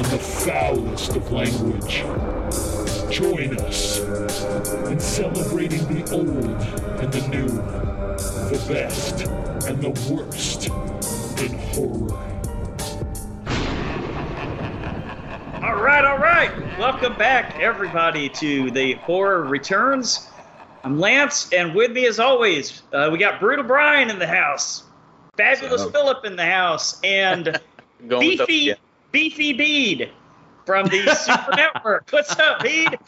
and the foulest of language. Join us in celebrating the old and the new, the best and the worst in horror. All right, all right. Welcome back, everybody, to the Horror Returns. I'm Lance, and with me, as always, uh, we got Brutal Brian in the house, Fabulous up? Philip in the house, and Going with Beefy yeah. Beefy Bede from the Super Network. What's up, Bede?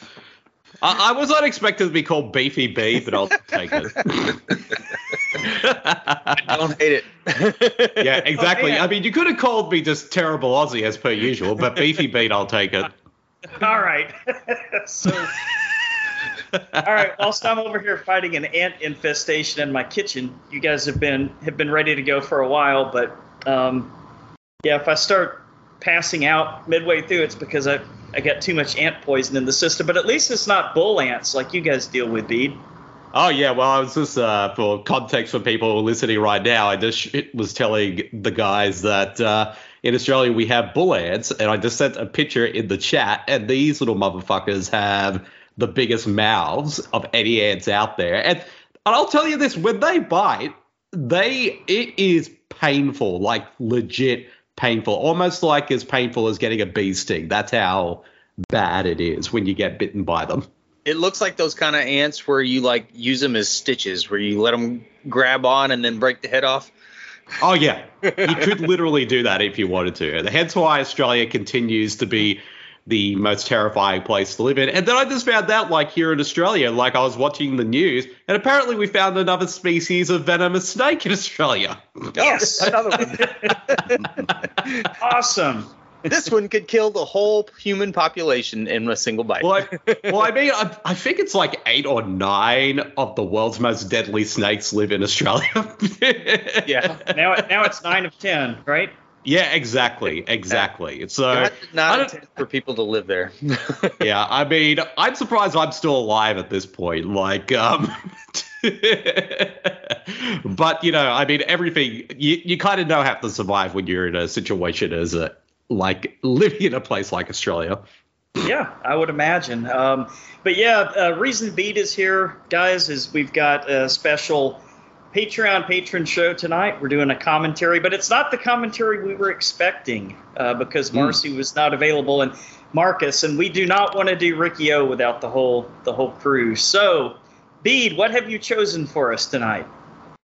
I, I was not expected to be called Beefy Bede, but I'll take it. I don't hate it. yeah, exactly. man. I mean, you could have called me just terrible Aussie as per usual, but Beefy Bede, I'll take it. All right. so, all right. Whilst I'm over here fighting an ant infestation in my kitchen, you guys have been have been ready to go for a while. But um, yeah, if I start passing out midway through, it's because I I got too much ant poison in the system. But at least it's not bull ants like you guys deal with, Bede. Oh yeah, well, I was just uh, for context for people listening right now. I just was telling the guys that uh, in Australia we have bull ants, and I just sent a picture in the chat, and these little motherfuckers have the biggest mouths of any ants out there. And, and I'll tell you this: when they bite, they it is painful, like legit painful, almost like as painful as getting a bee sting. That's how bad it is when you get bitten by them. It looks like those kind of ants where you like use them as stitches, where you let them grab on and then break the head off. Oh yeah, you could literally do that if you wanted to. Hence why Australia continues to be the most terrifying place to live in. And then I just found out, like here in Australia, like I was watching the news, and apparently we found another species of venomous snake in Australia. Yes. Another one. Awesome. this one could kill the whole human population in a single bite. Well, I, well, I mean, I, I think it's like eight or nine of the world's most deadly snakes live in Australia. yeah. Now now it's nine of ten, right? Yeah, exactly, exactly. So. God not don't- for people to live there. yeah, I mean, I'm surprised I'm still alive at this point. Like, um, but you know, I mean, everything you you kind of know how to survive when you're in a situation as a like living in a place like Australia. Yeah, I would imagine. Um, but yeah, uh, reason Bede is here, guys, is we've got a special Patreon patron show tonight. We're doing a commentary, but it's not the commentary we were expecting uh, because Marcy was not available and Marcus, and we do not want to do Riki-Oh without the whole the whole crew. So, Bede, what have you chosen for us tonight?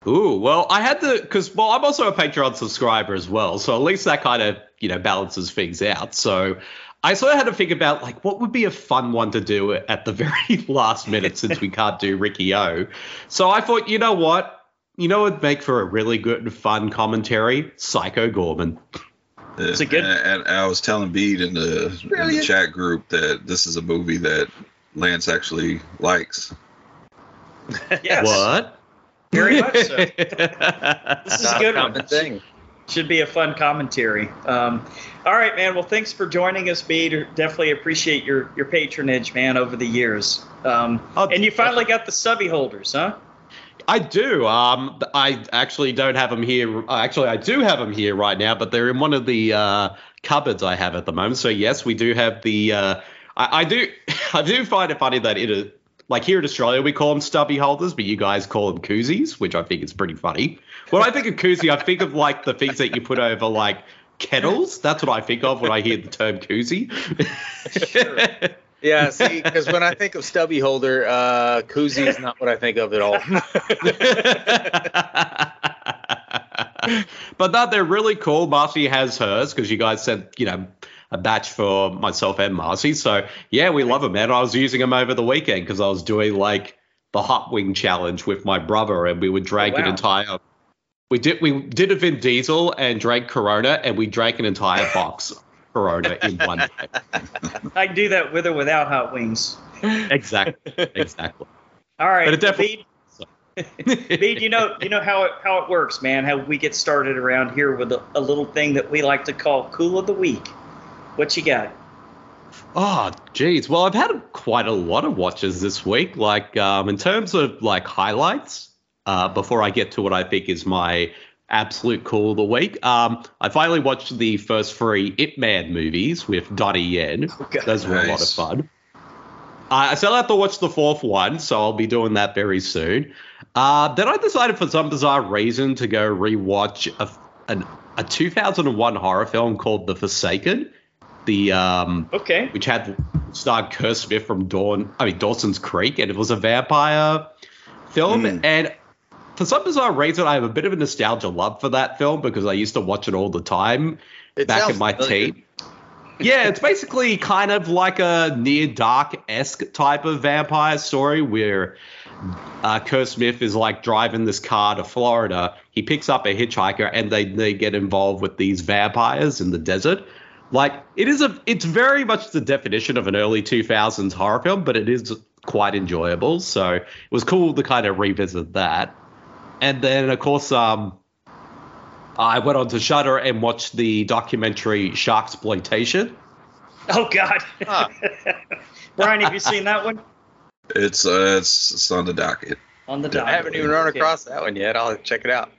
Ooh, well, I had to because well, I'm also a Patreon subscriber as well, so at least that kind of you know balances things out. So I sort of had to think about like what would be a fun one to do at the very last minute since we can't do Riki-Oh. So I thought, you know what, you know, what would make for a really good and fun commentary, Psycho Goreman. It's a good- And, and I was telling Bede in the, in the chat group that this is a movie that Lance actually likes. Yes, What? very much so. This is a good one. thing. should be a fun commentary. Um, all right, man. Well, thanks for joining us, Bede. Definitely appreciate your your patronage, man, over the years. Um, Oh, and you finally got the subby holders, huh? I do. Um, I actually don't have them here. Actually, I do have them here right now, but they're in one of the uh, cupboards I have at the moment. So yes, we do have the. Uh, I, I do. I do find it funny that it is like here in Australia we call them stubby holders, but you guys call them koozies, which I think is pretty funny. When I think of koozie, I think of like the things that you put over like kettles. That's what I think of when I hear the term koozie. Yeah, see, because when I think of stubby holder, uh, koozie is not what I think of at all. but no, they're really cool. Marcy has hers because you guys sent, you know, a batch for myself and Marcy. So yeah, we love them, man. I was using them over the weekend because I was doing like the hot wing challenge with my brother, and we would drink an wow. entire. We did we did a Vin Diesel and drank Corona, and we drank an entire box Corona in one day. I can do that with or without hot wings. Exactly. Exactly. All right, But it definitely- Bede, Bede, you know, you know how it how it works, man. How we get started around here with a, a little thing that we like to call "Cool of the Week." What you got? Oh, geez. Well, I've had quite a lot of watches this week. Like, um, in terms of like highlights, uh, before I get to what I think is my absolute cool of the week, um, I finally watched the first three Ip Man movies with Donnie Yen. Okay. Those were a lot of fun. Uh, I still have to watch the fourth one, so I'll be doing that very soon. Uh, then I decided for some bizarre reason to go rewatch a, an, a 2001 horror film called The Forsaken. The um, Okay. which had starred Kerr Smith from Dawn, I mean Dawson's Creek, and it was a vampire film. Mm. And for some bizarre reason, I have a bit of a nostalgia love for that film because I used to watch it all the time It back in my teen. Yeah, it's basically kind of like a near dark esque type of vampire story where uh, Kerr Smith is like driving this car to Florida. He picks up a hitchhiker and they, they get involved with these vampires in the desert. Like it is a it's very much the definition of an early 2000s horror film, but it is quite enjoyable. So it was cool to kind of revisit that. And then of course um I went on to Shudder and watched the documentary Sharksploitation. Oh God. Huh. Brian, have you seen that one It's uh, it's, it's on the docket. on the I docket? I haven't even run Okay. across that one yet. I'll check it out.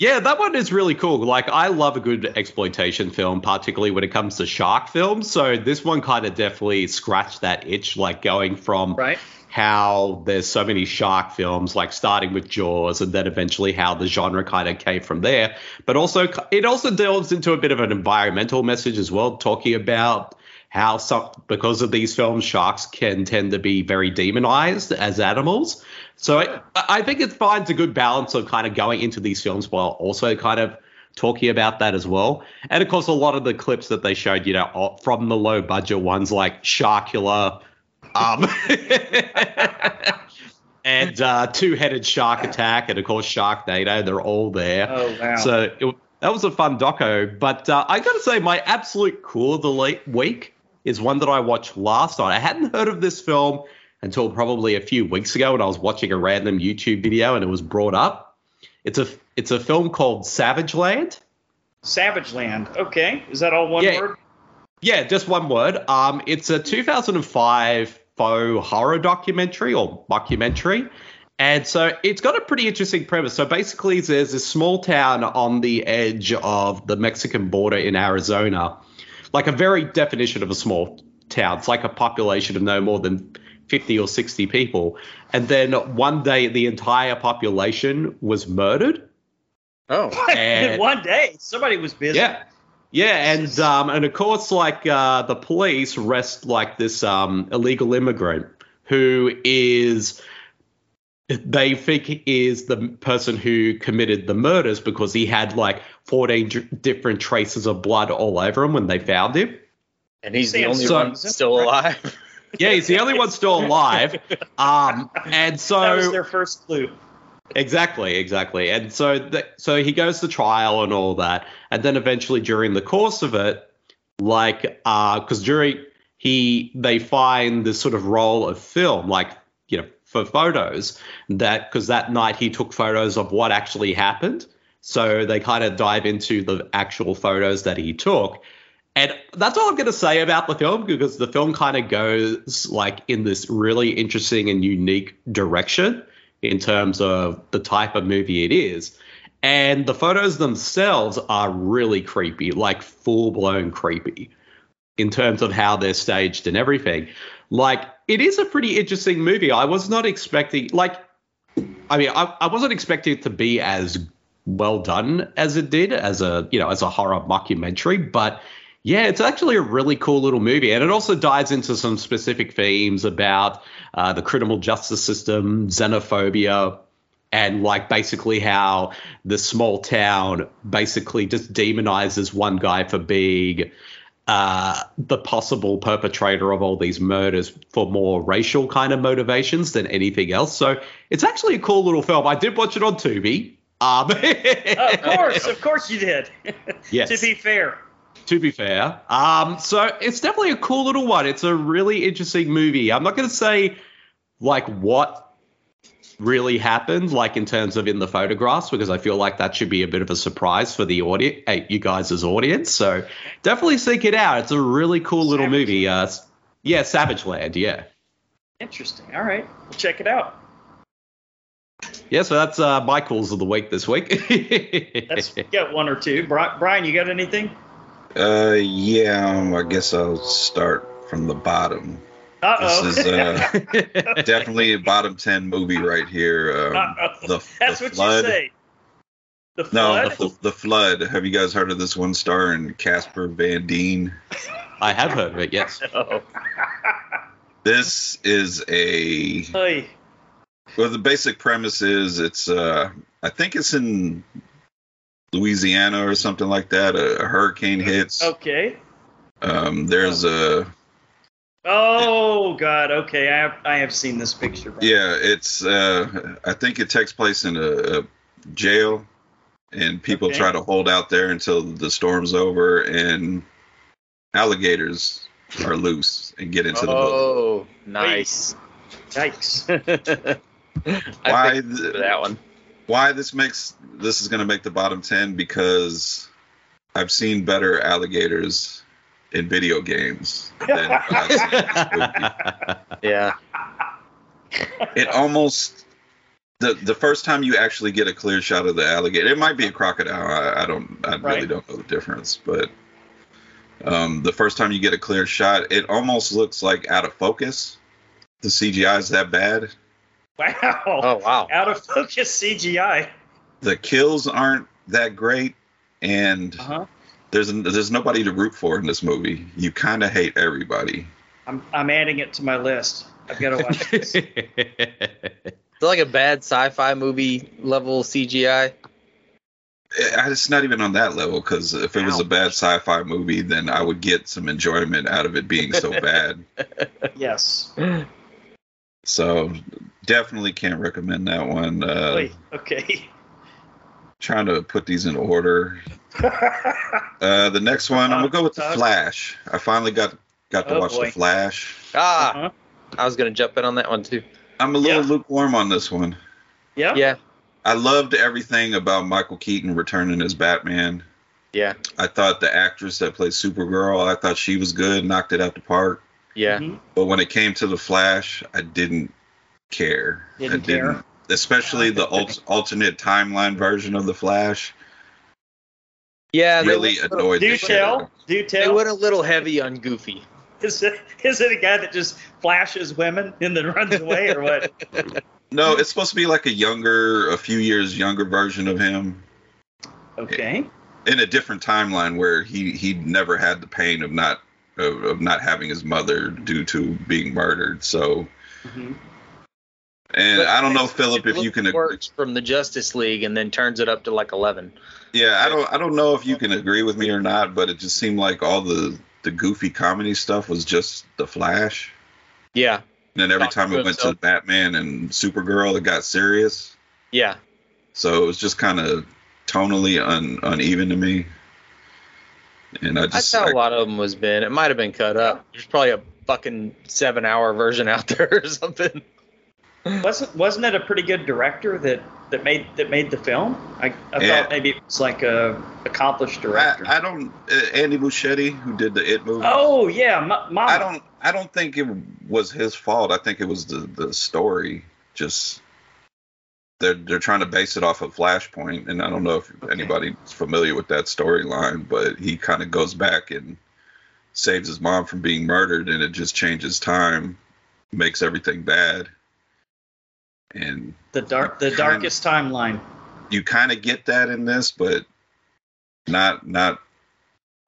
Yeah, that one is really cool. Like, I love a good exploitation film, particularly when it comes to shark films. So this one kind of definitely scratched that itch, like going from Right. How there's so many shark films, like starting with Jaws, and then eventually how the genre kind of came from there. But also, it also delves into a bit of an environmental message as well, talking about how some because of these films, sharks can tend to be very demonized as animals. So I, I think it finds a good balance of kind of going into these films while also kind of talking about that as well. And of course, a lot of the clips that they showed, you know, from the low budget ones like Sharkula, um, and uh, Two Headed Shark Attack, and of course Sharknado. They're all there. Oh wow. So it, that was a fun doco. But uh, I got to say, my absolute cool of the late week is one that I watched last night. I hadn't heard of this film until probably a few weeks ago when I was watching a random YouTube video and it was brought up. It's a it's a film called Savageland. Savage Land. Okay. Is that all one Yeah. word? Yeah, just one word. Um, it's a 2005 faux horror documentary or mockumentary. And so it's got a pretty interesting premise. So basically, there's this small town on the edge of the Mexican border in Arizona, like a very definition of a small town. It's like a population of no more than 50 or 60 people. And then one day, the entire population was murdered. Oh, in And- one day, somebody was busy. Yeah. Yeah, and um, and of course, like uh, the police arrest like this um, illegal immigrant who is they think is the person who committed the murders because he had like 14 dr- different traces of blood all over him when they found him. and he's the only Son- one still alive. Yeah, he's the only one still alive. Um, and so That was their first clue. Exactly, exactly. And so th- so he goes to trial and all that. And then eventually during the course of it, like uh cuz during he they find this sort of roll of film like, you know, for photos that cuz that night he took photos of what actually happened. So they kind of dive into the actual photos that he took. And that's all I'm going to say about the film because the film kind of goes like in this really interesting and unique direction in terms of the type of movie it is. And the photos themselves are really creepy, like full blown creepy in terms of how they're staged and everything. Like, it is a pretty interesting movie. I was not expecting, like, I mean, I, I wasn't expecting it to be as well done as it did as a, you know, as a horror mockumentary, but yeah, it's actually a really cool little movie, and it also dives into some specific themes about uh, the criminal justice system, xenophobia, and like basically how the small town basically just demonizes one guy for being uh, the possible perpetrator of all these murders for more racial kind of motivations than anything else. So it's actually a cool little film. I did watch it on Tubi. Um, of course, of course you did. Yes. to be fair. To be fair. Um, so it's definitely a cool little one. It's a really interesting movie. I'm not going to say like what really happened, like in terms of in the photographs, because I feel like that should be a bit of a surprise for the audience, hey, you guys as audience. So definitely seek it out. It's a really cool little Savage movie. Uh, yeah, Savageland. Yeah. Interesting. All right, we'll check it out. Yeah, so that's uh, my calls of the week this week. That's we got one or two. Brian, you got anything? Uh, yeah, I guess I'll start from the bottom. Uh This is uh, definitely a bottom ten movie right here. Um, Uh-oh. the, That's the what flood. you say. The No, flood. the, the flood. Have you guys heard of this one star in Casper Van Dien? I have heard of it, yes. Oh. This is a Oy. well. The basic premise is it's uh I think it's in Louisiana or something like that. A, a hurricane hits. Okay. Um, there's a Oh God. Okay, I have I have seen this picture. Brian. yeah. It's uh I think it takes place in a, a jail, and people Okay. try to hold out there until the storm's over, and alligators are loose and get into the boat. Oh, nice. Yikes. Why picked the- that one. Why this makes this is going to make the bottom 10 because I've seen better alligators in video games than I've seen in. Yeah. It almost the the first time you actually get a clear shot of the alligator, it might be a crocodile. I, I don't, I really don't know the difference, but um, the first time you get a clear shot, it almost looks like out of focus. The CGI is that bad. Wow. Oh wow. Out of focus CGI. The kills aren't that great, and Uh huh. there's there's nobody to root for in this movie. You kind of hate everybody. I'm I'm adding it to my list. I've got to watch this. It's like a bad sci-fi movie level CGI. It's not even on that level because if it was a bad sci-fi movie, then I would get some enjoyment out of it being so bad. yes. So definitely can't recommend that one. Uh, Oy. Okay. trying to put these in order. Uh, the next one, I'm gonna go with the Flash. I finally got got to Oh, watch boy. the Flash. Ah, Uh-huh. I was gonna jump in on that one too. I'm a little Yeah. lukewarm on this one. Yeah. Yeah. I loved everything about Michael Keaton returning as Batman. Yeah. I thought the actress that plays Supergirl, I thought she was good, knocked it out the park. Yeah. Mhm. But when it came to the Flash, I didn't care. Didn't I care? Especially the alt- alternate timeline version of the Flash Yeah. they really went a little- annoyed Do the shit out tell. They went a little heavy on Goofy. Is it is it a guy that just flashes women and then runs away or what? No, it's supposed to be like a younger, a few years younger version of him Okay. in a different timeline where he he never had the pain of not of, of not having his mother due to being murdered. So, Mhm. and But I don't know, Philip, if you can. works from the Justice League and then turns it up to like eleven. Yeah, I don't I don't know if you can agree with me or not, but it just seemed like all the the goofy comedy stuff was just the Flash. Yeah. And then every Talking time it went to. Batman and Supergirl, it got serious. Yeah. So it was just kind of tonally un, uneven to me. And I That's just how I- a lot of them was been. It might have been cut up. There's probably a fucking seven hour version out there or something. Wasn't wasn't it a pretty good director that that made that made the film? I, I Yeah. thought maybe it was like a accomplished director. I don't uh, Andy Muschietti who did the It movie. oh yeah, Ma- Mama. I don't I don't think it was his fault. I think it was the the story. Just they're they're trying to base it off of Flashpoint, and I don't know if Okay. anybody's familiar with that storyline, but he kind of goes back and saves his mom from being murdered, and it just changes time, makes everything bad, and the dark the Kind- darkest timeline. you kind of get that in this, but not not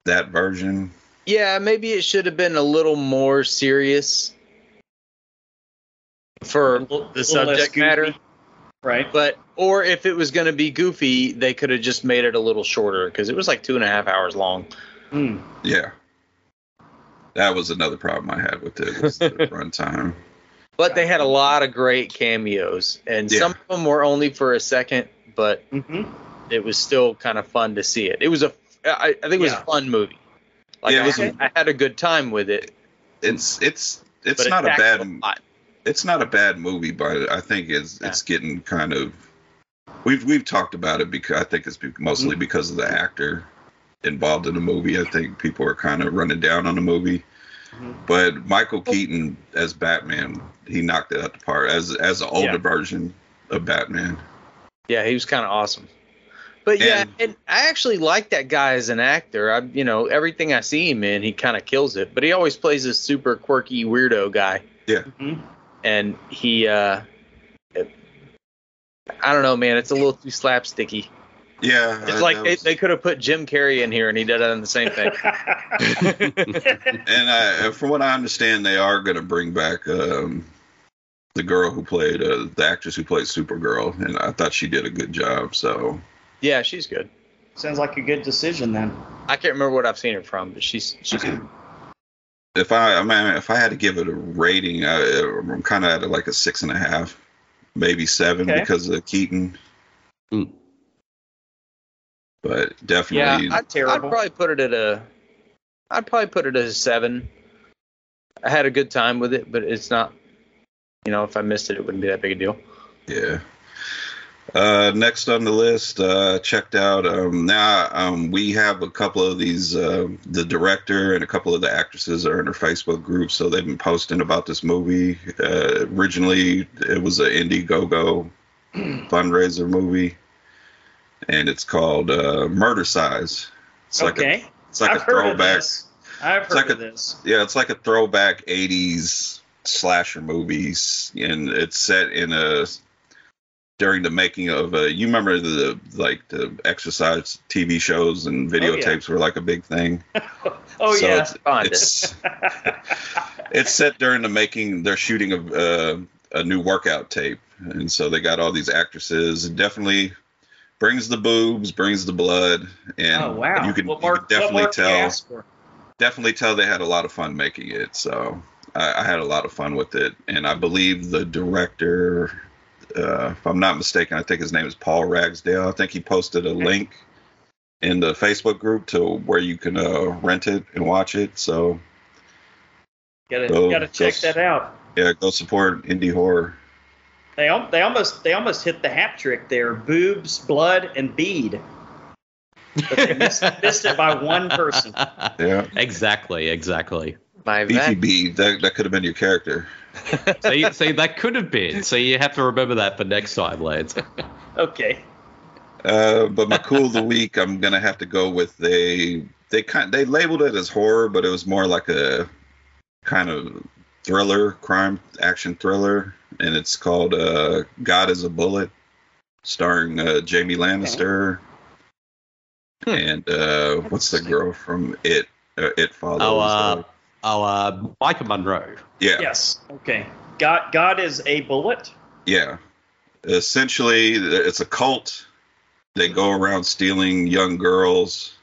that version. Yeah, maybe it should have been a little more serious for the subject matter. Goofy. Right. But or if it was going to be goofy, they could have just made it a little shorter because it was like two and a half hours long. Hmm. Yeah. That was another problem I had with it was the runtime. But they had a lot of great cameos, and Yeah. some of them were only for a second, but hmm it was still kind of fun to see it. It was a, I, I think it was Yeah. a fun movie. Like Yeah, I, was was, I had a good time with it. It's it's it's but not it a taxed bad lot. It's not a bad movie, but I think it's Yeah. it's getting kind of we've we've talked about it because I think it's mostly Mm-hmm. because of the actor involved in the movie. I think people are kind of running down on the movie. Mhm. But Michael Keaton as Batman, he knocked it out the park as as an older Yeah. version of Batman. Yeah, he was kind of awesome. But yeah, And- and I actually like that guy as an actor. I, you know, everything I see him in, he kind of kills it. But he always plays this super quirky weirdo guy, Mhm. And he, uh, I don't know, man. It's a little too slapsticky. Yeah, It's that- like that they, they could have put Jim Carrey in here, and he did it the same thing. and I, from what I understand, they are going to bring back um, the girl who played uh, the actress who played Supergirl, and I thought she did a good job. So yeah, she's good. Sounds like a good decision then. I can't remember what I've seen her from, but she's she's good. If I, I mean, if I had to give it a rating, I, I'm kind of at like a six and a half, maybe seven Okay. because of Keaton. Hmm. But definitely, Yeah, definitely, I'd, I'd probably put it at a. I'd probably put it at a seven. I had a good time with it, but it's not. You know, if I missed it, it wouldn't be that big a deal. Yeah. Uh, next on the list, uh, checked out. Um, now um, we have a couple of these. Uh, the director and a couple of the actresses are in our Facebook group, so they've been posting about this movie. Uh, originally, it was an Indiegogo fundraiser movie, and it's called uh, Murdercise. It's like okay. a it's like I've a throwback. I've heard like of a- this. Yeah, it's like a throwback '80s slasher movies, and it's set in a during the making of a. You remember the like the exercise TV shows and Oh, yeah. videotapes were like a big thing. Oh So yeah. it's it's, it's set during the making. They're shooting a uh, a new workout tape, and so they got all these actresses. It definitely brings the boobs, brings the blood, and oh wow. you can, what you can definitely what more can you tell definitely tell they had a lot of fun making it. So I, I had a lot of fun with it, and I believe the director, uh, if I'm not mistaken, I think his name is Paul Ragsdale. I think he posted a link in the Facebook group to where you can uh, rent it and watch it. So Gotta Go- gotta check s- that out. yeah, go support indie horror. They they almost they almost hit the hat trick there. Boobs, blood, and Bede. But they missed, missed it by one person. Yeah, Exactly, exactly. My Beefy vac- B, that that could have been your character. See, see, that could have been. So you have to remember that for next time, Lance. Okay. Uh, but my cool of the week, I'm gonna have to go with they they kind they labeled it as horror, but it was more like a kind of thriller, crime action thriller, and it's called uh, God is a Bullet, starring uh, Jamie Lannister Hmm. and uh, what's the girl from It? Uh, it follows. Oh, uh, uh, oh, uh, Maika Monroe. yeah, Yes. Okay. God God is a bullet. Yeah. Essentially, it's a cult. They go around stealing young girls.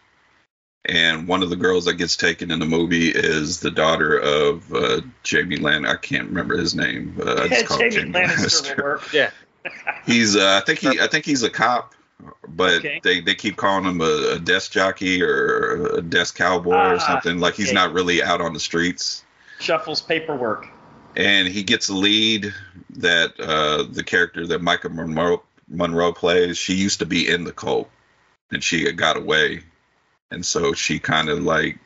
And one of the girls that gets taken in the movie is the daughter of uh, Jamie Lannister. I can't remember his name. Uh, I just call him Jamie Lannister will work. Yeah. He's, uh, I think he, I think he's a cop, but Okay. they, they keep calling him a, a desk jockey or a desk cowboy or Ah, something. Like he's okay. not really out on the streets. Shuffles paperwork. and he gets a lead that uh, the character that Maika Monroe, Monroe plays. She used to be in the cult, and she got away, and so she kind of like,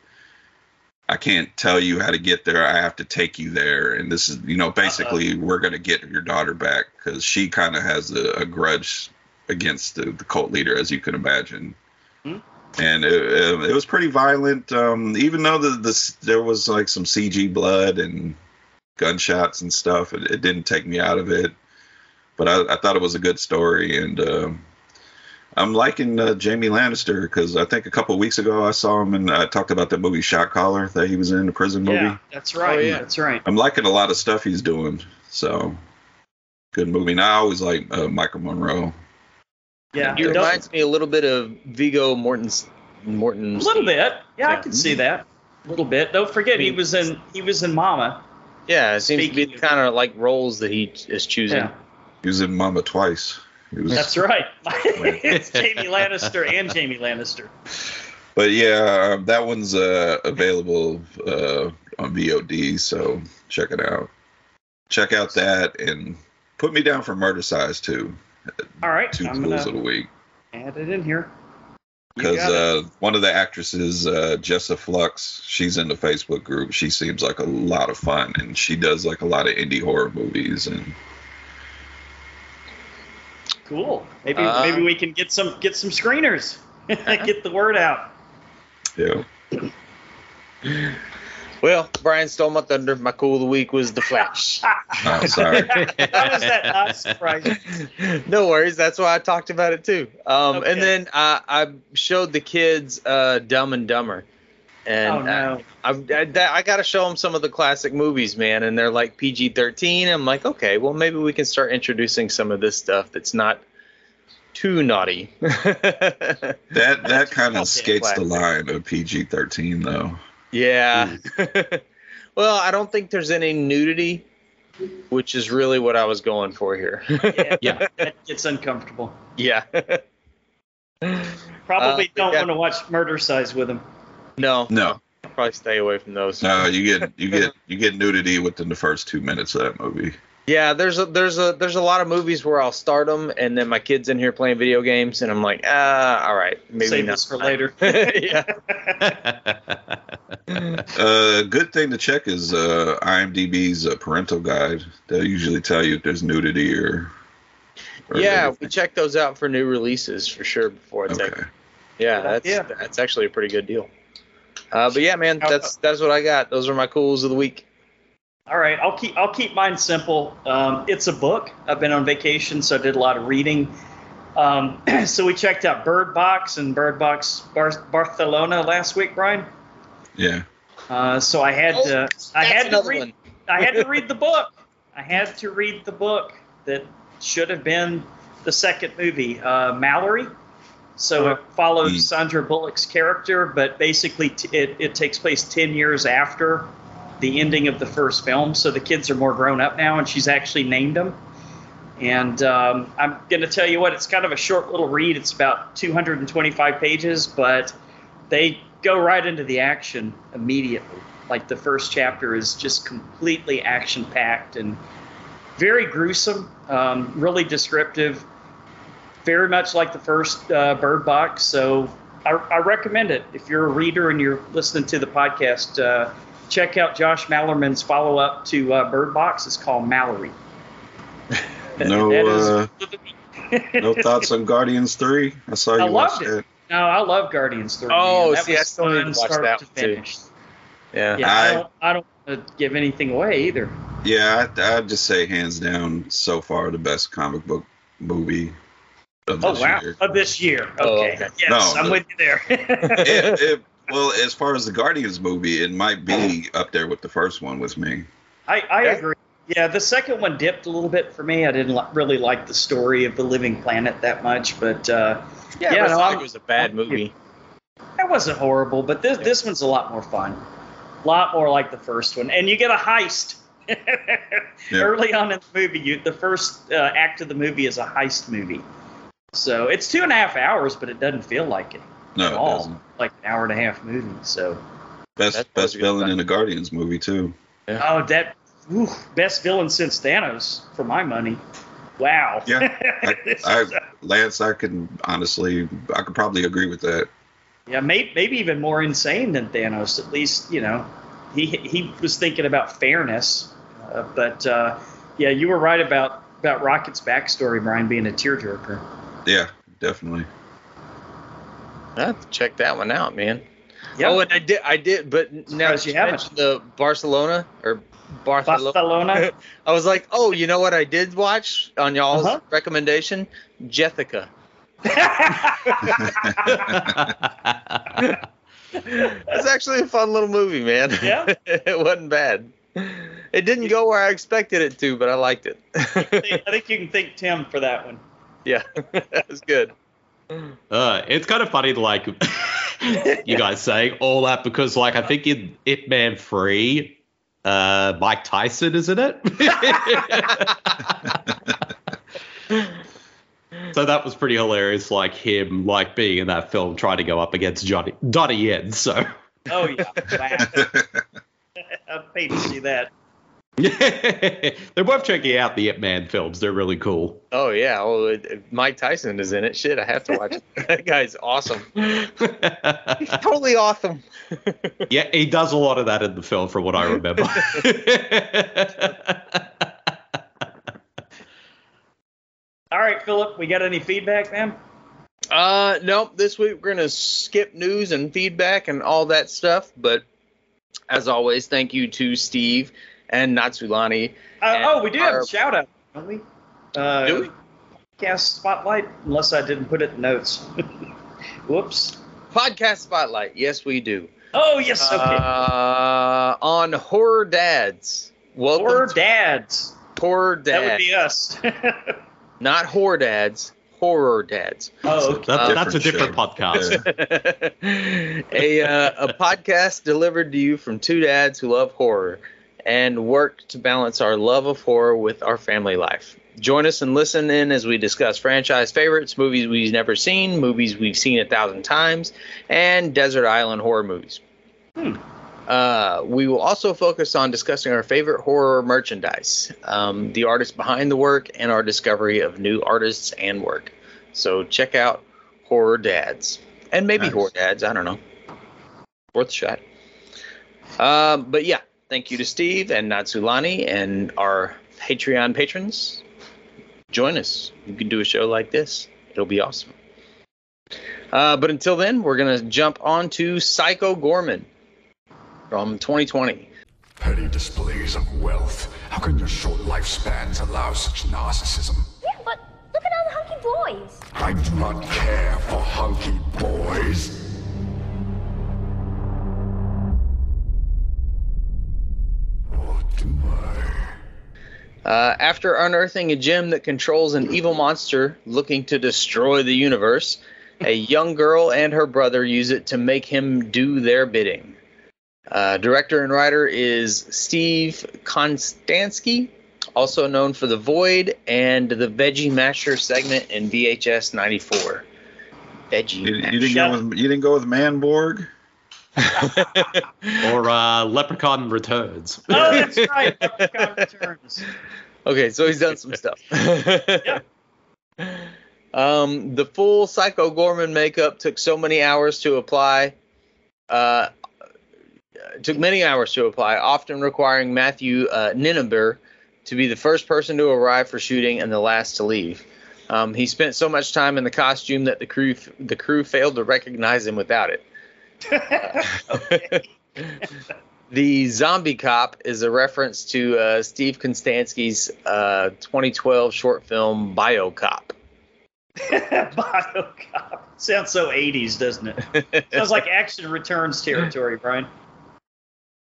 I can't tell you how to get there. I have to take you there, and this is, you know, basically we're gonna get your daughter back because she kind of has a, a grudge against the, the cult leader, as you can imagine. Hmm. And it, it, it was pretty violent, um, even though the, the there was like some CG blood and gunshots and stuff. It, it didn't take me out of it, but I, I thought it was a good story, and um I'm liking uh, Jamie Lannister because I think a couple of weeks ago I saw him and I talked about the movie Shot Caller that he was in the prison movie. Yeah, that's right. Oh, yeah. That's right. I'm liking a lot of stuff he's doing, so good movie. And I always like uh, Michael Monroe. Yeah. He it does- reminds me a little bit of Viggo Mortensen. a little bit. Yeah, I can see that. A little bit. Don't forget he was in he was in Mama. Yeah, it seems to be of- kind of like roles that he is choosing. Yeah. He was in Mama twice. Was That's right. it's Jamie Lannister and Jamie Lannister. But yeah, um, that one's uh, available uh, on VOD, so check it out. Check out that and put me down for Murdercise too. All right, Two I'm fools of gonna the week add it in here. Because uh, one of the actresses, uh, Jessa Flux, she's in the Facebook group. She seems like a lot of fun, and she does like a lot of indie horror movies. And cool. Maybe Uh, maybe we can get some get some screeners. get the word out. yeah, Well, Brian stole my thunder. My cool of the week was The Flash. oh, sorry. How is that not surprising? no worries. That's why I talked about it too. Um, Okay. And then I, I showed the kids uh, Dumb and Dumber. And oh no. I, I, I got to show them some of the classic movies, man. And they're like PG 13. I'm like, okay, well, maybe we can start introducing some of this stuff that's not too naughty. That that kind of skates the line of PG thirteen though. Yeah. well, I don't think there's any nudity, which is really what I was going for here. Yeah, Yeah. that gets uncomfortable. yeah. Probably Uh, don't yeah. want to watch Murdercise with him. no, No, probably stay away from those. no, you get you get you get nudity within the first two minutes of that movie. Yeah, there's a there's a there's a lot of movies where I'll start them and then my kids in here playing video games and I'm like, ah, all right, maybe Save not. this for later. yeah. Uh, good thing to check is uh, IMDb's uh, parental guide. They'll usually tell you if there's nudity or. or Yeah, we check those out for new releases for sure before it's Okay. Yeah, that's Yeah. that's actually a pretty good deal. Uh, but yeah, man, that's that's what I got. Those are my cools of the week. All right, I'll keep I'll keep mine simple. Um, it's a book. I've been on vacation, so I did a lot of reading. Um, so we checked out Bird Box and Bird Box Bar- Barcelona last week, Brian. Yeah. Uh, so I had Oh, to I had to read. I had to read the book. I had to read the book that should have been the second movie, uh, Malorie. So it Mm. follows Sandra Bullock's character, but basically t- it, it takes place 10 years after the ending of the first film. So the kids are more grown up now, and she's actually named them. And um, I'm going to tell you what, it's kind of a short little read. It's about 225 pages, but they go right into the action immediately. Like the first chapter is just completely action packed and very gruesome, um, really descriptive, very much like the first uh, Bird Box. So I, I recommend it. If you're a reader and you're listening to the podcast, uh, check out Josh Malerman's follow up to uh, Bird Box. It's called Malorie. No, uh, no thoughts on Guardians Three. I saw you I watch loved it. that. No, I love Guardians 3. Oh, man. that see, I was still need to watch start that to one, too. finish. Yeah. Yeah, I, I- don't. I don't want to give anything away either. Yeah, I, I'd just say hands down, so far the best comic book movie of Oh this wow, year. of this year. Okay, Oh, okay. yes, No, I'm the- with you there. It- it- well, as far as the Guardians movie, it might be up there with the first one with me. I, I Yeah. agree. Yeah, the second one dipped a little bit for me. I didn't li- really like the story of the living planet that much, but uh, Yeah, Yeah, no, like it was a bad I'm- movie. it wasn't horrible. But this this one's a lot more fun, a lot more like the first one, and you get a heist. Early on in the movie, you, the first uh, act of the movie is a heist movie. So it's two and a half hours, but it doesn't feel like it No, at it all. doesn't. Like an hour and a half movie. So Best That's best villain in the Guardians movie too. Oh, that ooh, best villain since Thanos, for my money. Wow. Yeah, It's I, Lance, I can honestly, I could probably agree with that. yeah, maybe, maybe even more insane than Thanos. At least, you know, he he was thinking about fairness. Uh, but uh, yeah, you were right about about Rocket's backstory, Brian, being a tearjerker. Yeah, definitely. I have to check that one out, man. Yeah. Oh, and I did, I did, but now that you you haven't. the Barcelona or Barcelona. Barcelona. I was like, oh, you know what I did watch on y'all's Uh-huh. recommendation? Jethica. It's actually a fun little movie, man. Yeah? it wasn't bad. It didn't go where I expected it to, but I liked it. I think you can thank Tim for that one. yeah, that was good. Uh, it's kind of funny, like you guys saying all that because, like, I think in Ip Man Three, uh, Mike Tyson is in it. so that was pretty hilarious, like him like being in that film trying to go up against Johnny Donnie Yen. So Oh yeah, wow. I'd pay to see that. they're worth checking out the Ip Man films. They're really cool. Oh yeah, well, it- Mike Tyson is in it. Shit, I have to watch it. That guy's awesome. He's totally awesome. yeah, he does a lot of that in the film, from what I remember. All right, Philip, we got any feedback, man? Uh, nope. This week we're gonna skip news and feedback and all that stuff. But as always, thank you to Steve and Natsulani. Uh, And oh, we do have a shout out, don't we? Uh, Do we? Cast spotlight, unless I didn't put it in notes. Whoops. Podcast spotlight. Yes, we do. Oh yes, okay. Uh, on horror dads. Welcome Horror dads. horror Dads. That would be us. Not horror dads. Horror dads. oh, okay. That- that's a Different different show. podcast. a uh, a podcast delivered to you from two dads who love horror and work to balance our love of horror with our family life. Join us and listen in as we discuss franchise favorites, movies we've never seen, movies we've seen a thousand times, and desert island horror movies. Hmm. Uh, we will also focus on discussing our favorite horror merchandise, um, the artists behind the work, and our discovery of new artists and work. So check out Horror Dads, and maybe Nice. Horror Dads. I don't know. Worth a shot. Um, but yeah, thank you to Steve and Natsulani and our Patreon patrons. Join us. You can do a show like this. It'll be awesome. Uh, but until then, we're gonna jump on to Psycho Goreman from 2020. Petty displays of wealth. How can your short lifespans allow such narcissism? Yeah, but look at all the hunky boys. I do not care for hunky boys. Uh, after unearthing a gem that controls an evil monster looking to destroy the universe, a young girl and her brother use it to make him do their bidding. Uh, director and writer is Steve Kostanski, also known for The Void and the Veggie Masher segment in VHS 94. Veggie You, you didn't go with you didn't go with Manborg. or uh, Leprechaun Returns. oh, that's right. Leprechaun Returns. Okay, so he's done some stuff. Um, the full Psycho Goreman makeup took so many hours to apply. Uh, took many hours to apply, often requiring Matthew uh, Ninaber to be the first person to arrive for shooting and the last to leave. Um, he spent so much time in the costume that the crew the crew failed to recognize him without it. The zombie cop is a reference to uh, Steve Kostanski's uh, 2012 short film Biocop. Biocop. Sounds so 80s, doesn't it? Sounds like Action Returns territory, Brian.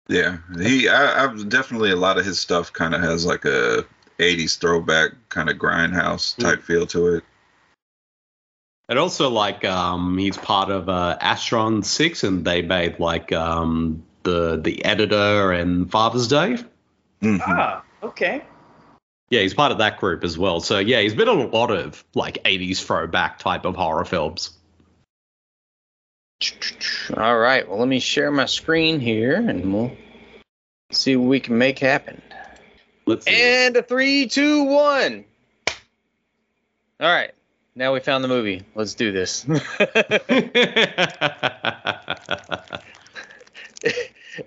Yeah, he. I, I've definitely a lot of his stuff kind of has like a '80s throwback kind of grindhouse type feel to it. And also, like, um, he's part of uh, Astron Six, and they made like um, the the editor and Father's Day. Mhm. Ah, okay. Yeah, he's part of that group as well. So yeah, he's been in a lot of like '80s throwback type of horror films. All right, well, let me share my screen here and we'll see what we can make happen. Let's see. And a three, two, one. All right, now we found the movie. Let's do this.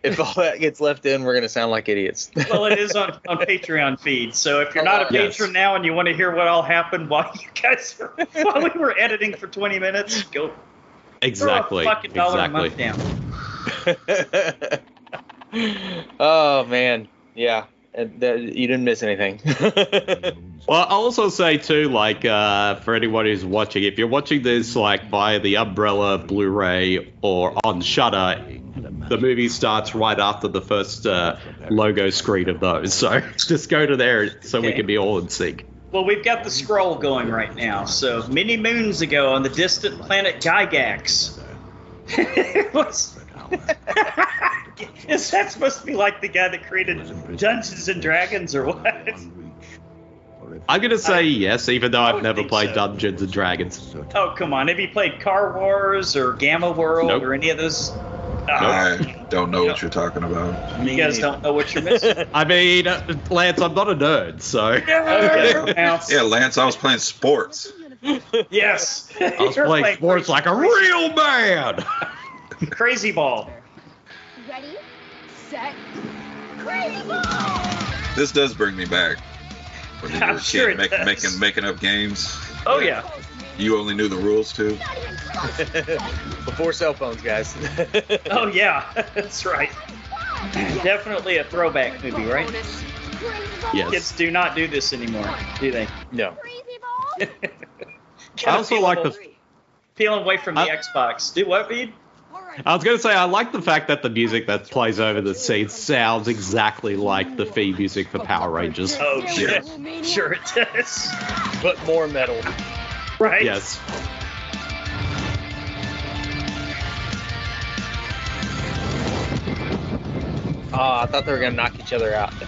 if all that gets left in, we're going to sound like idiots. Well, it is on, on Patreon feed. So if you're not a Yes. patron now and you want to hear what all happened while you guys were, while we were editing for 20 minutes, go exactly. throw a fucking dollar exactly. a month down. oh man, yeah, and that- you didn't miss anything. Well, I'll also say too, like uh, for anyone who's watching, if you're watching this like via the Umbrella Blu-ray or on Shudder, the movie starts right after the first uh, logo screen of those. So just go to there so we can be all in sync. Well, we've got the scroll going right now. So many moons ago on the distant planet Gygax. What's Is that supposed to be like the guy that created Dungeons and Dragons or what? I'm gonna say yes, even though I've never played so. Dungeons and Dragons. Oh come on! Have you played Car Wars or Gamma World Nope. or any of those? I don't know what you're talking about. You guys don't know what you're missing. I mean, uh, Lance, I'm not a nerd, so okay. Yeah, Lance, I was playing sports. yes. I was playing sports like a real man. crazy ball. Ready, set, crazy! This does bring me back. When you were a sure kid make, making making up games. Oh yeah. You only knew the rules too. Not even close. Before cell phones, guys. Oh yeah. That's right. Definitely a throwback movie, right? Yes. Kids do not do this anymore, do they? no. I also like the. peeling away from the I- Xbox. Do what, Bede? I was gonna say I like the fact that the music that plays over the scene sounds exactly like the theme music for Power Rangers. Oh Yeah. shit. Sure it does. But more metal. Right. Yes. Oh, I thought they were gonna knock each other out.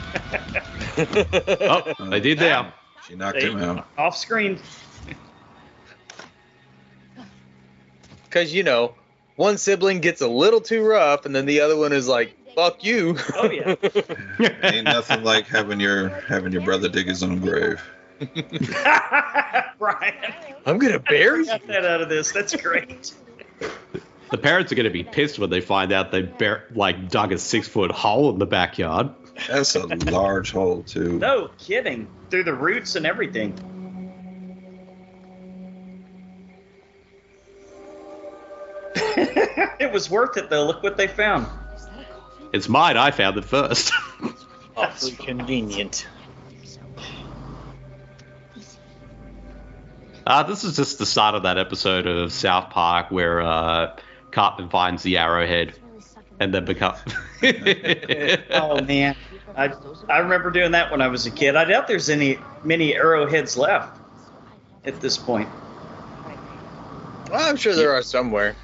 Oh, they did now. She knocked Hey, him out. Off screen. Because you know, one sibling gets a little too rough, and then the other one is like, "Fuck you." Oh, yeah. Ain't nothing like having your having your brother dig his own grave. Brian. I'm gonna bury you. Got that out of this. That's great. The parents are gonna be pissed when they find out they bar- like dug a six foot hole in the backyard. That's a large hole too. No kidding. Through the roots and everything. It was worth it though. Look what they found. It's mine. I found it first. Awfully convenient. Uh, this is just the start of that episode of South Park where uh, Cartman finds the arrowhead and then become. Oh man, I I remember doing that when I was a kid. I doubt there's any many arrowheads left at this point. Well, I'm sure there are somewhere.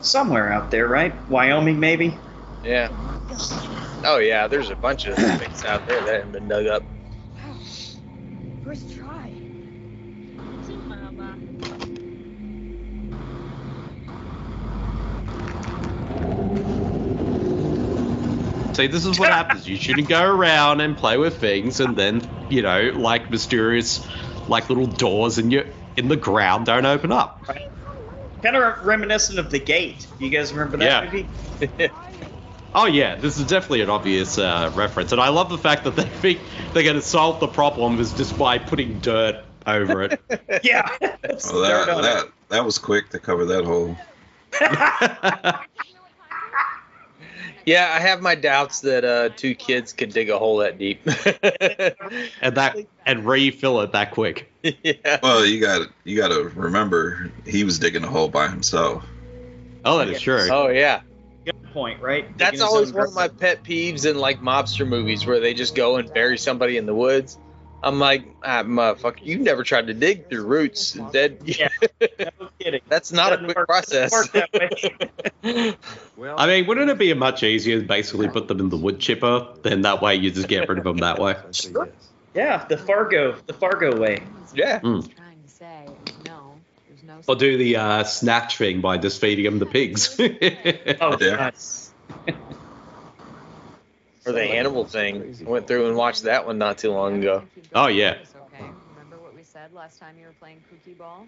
Somewhere out there, right? Wyoming, maybe. Yeah. Oh yeah, there's a bunch of things out there that haven't been dug up. First try. Mama. See, this is what happens. You shouldn't go around and play with things, and then you know, like mysterious, like little doors in your in the ground don't open up. Kind of reminiscent of The Gate. You guys remember that Yeah. movie? Oh yeah, this is definitely an obvious uh, reference, and I love the fact that they think they're going to solve the problem is just by putting dirt over it. Yeah. Well, dirt that on that that was quick to cover that hole. Yeah, I have my doubts that uh, two kids could dig a hole that deep. and that and refill it that quick. yeah. Well, you got you got to remember he was digging a hole by himself. Oh, that is true. Oh yeah. Good point, right? That's Digging his always one of my pet peeves in like mobster movies where they just go and bury somebody in the woods. I'm like, ah, motherfucker, you've never tried to dig through roots. That Yeah. No kidding. that's not a quick work- process. doesn't work that way. I mean, wouldn't it be much easier to basically put them in the wood chipper? Then that way you just get rid of them that way. Sure. yeah, the Fargo, the Fargo way. yeah. Mm. trying to say no. There's no. Or do the uh, snatch thing by just feeding them the pigs. Oh, Yeah. God. Or the Hannibal thing. I went through and watched that one not too long ago. Oh, yeah. Okay. Remember what we said last time you were playing Kooky Ball?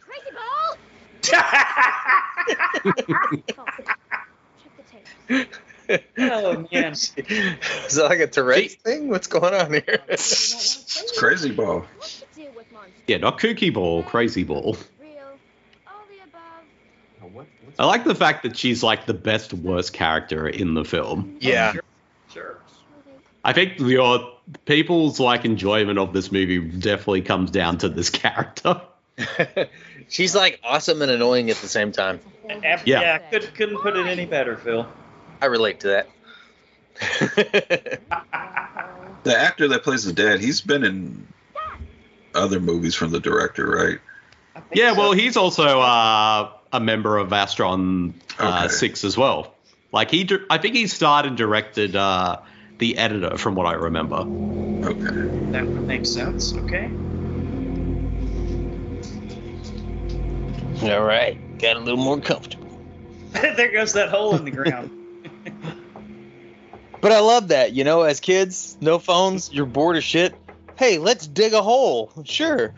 Crazy ball! Check the tape. oh man. Is that like a Tourette's thing? What's going on here? It's crazy ball. What's the deal with monsters? yeah, not kooky ball, crazy ball. Real. All the above. I like the fact that she's like the best worst character in the film. yeah. Sure. I think your people's like enjoyment of this movie definitely comes down to this character. She's like awesome and annoying at the same time. Yeah. yeah, could, couldn't put it any better, Phil. I relate to that. The actor that plays the dad, he's been in other movies from the director, right? Yeah, so. well, he's also uh, a member of Astron uh, Okay. Six as well. Like he, I think he started and directed uh, the editor, from what I remember. Okay. That would make sense. Okay. All right, got a little more comfortable. there goes that hole in the ground. But I love that, you know, as kids, no phones, you're bored as shit. Hey, let's dig a hole. Sure.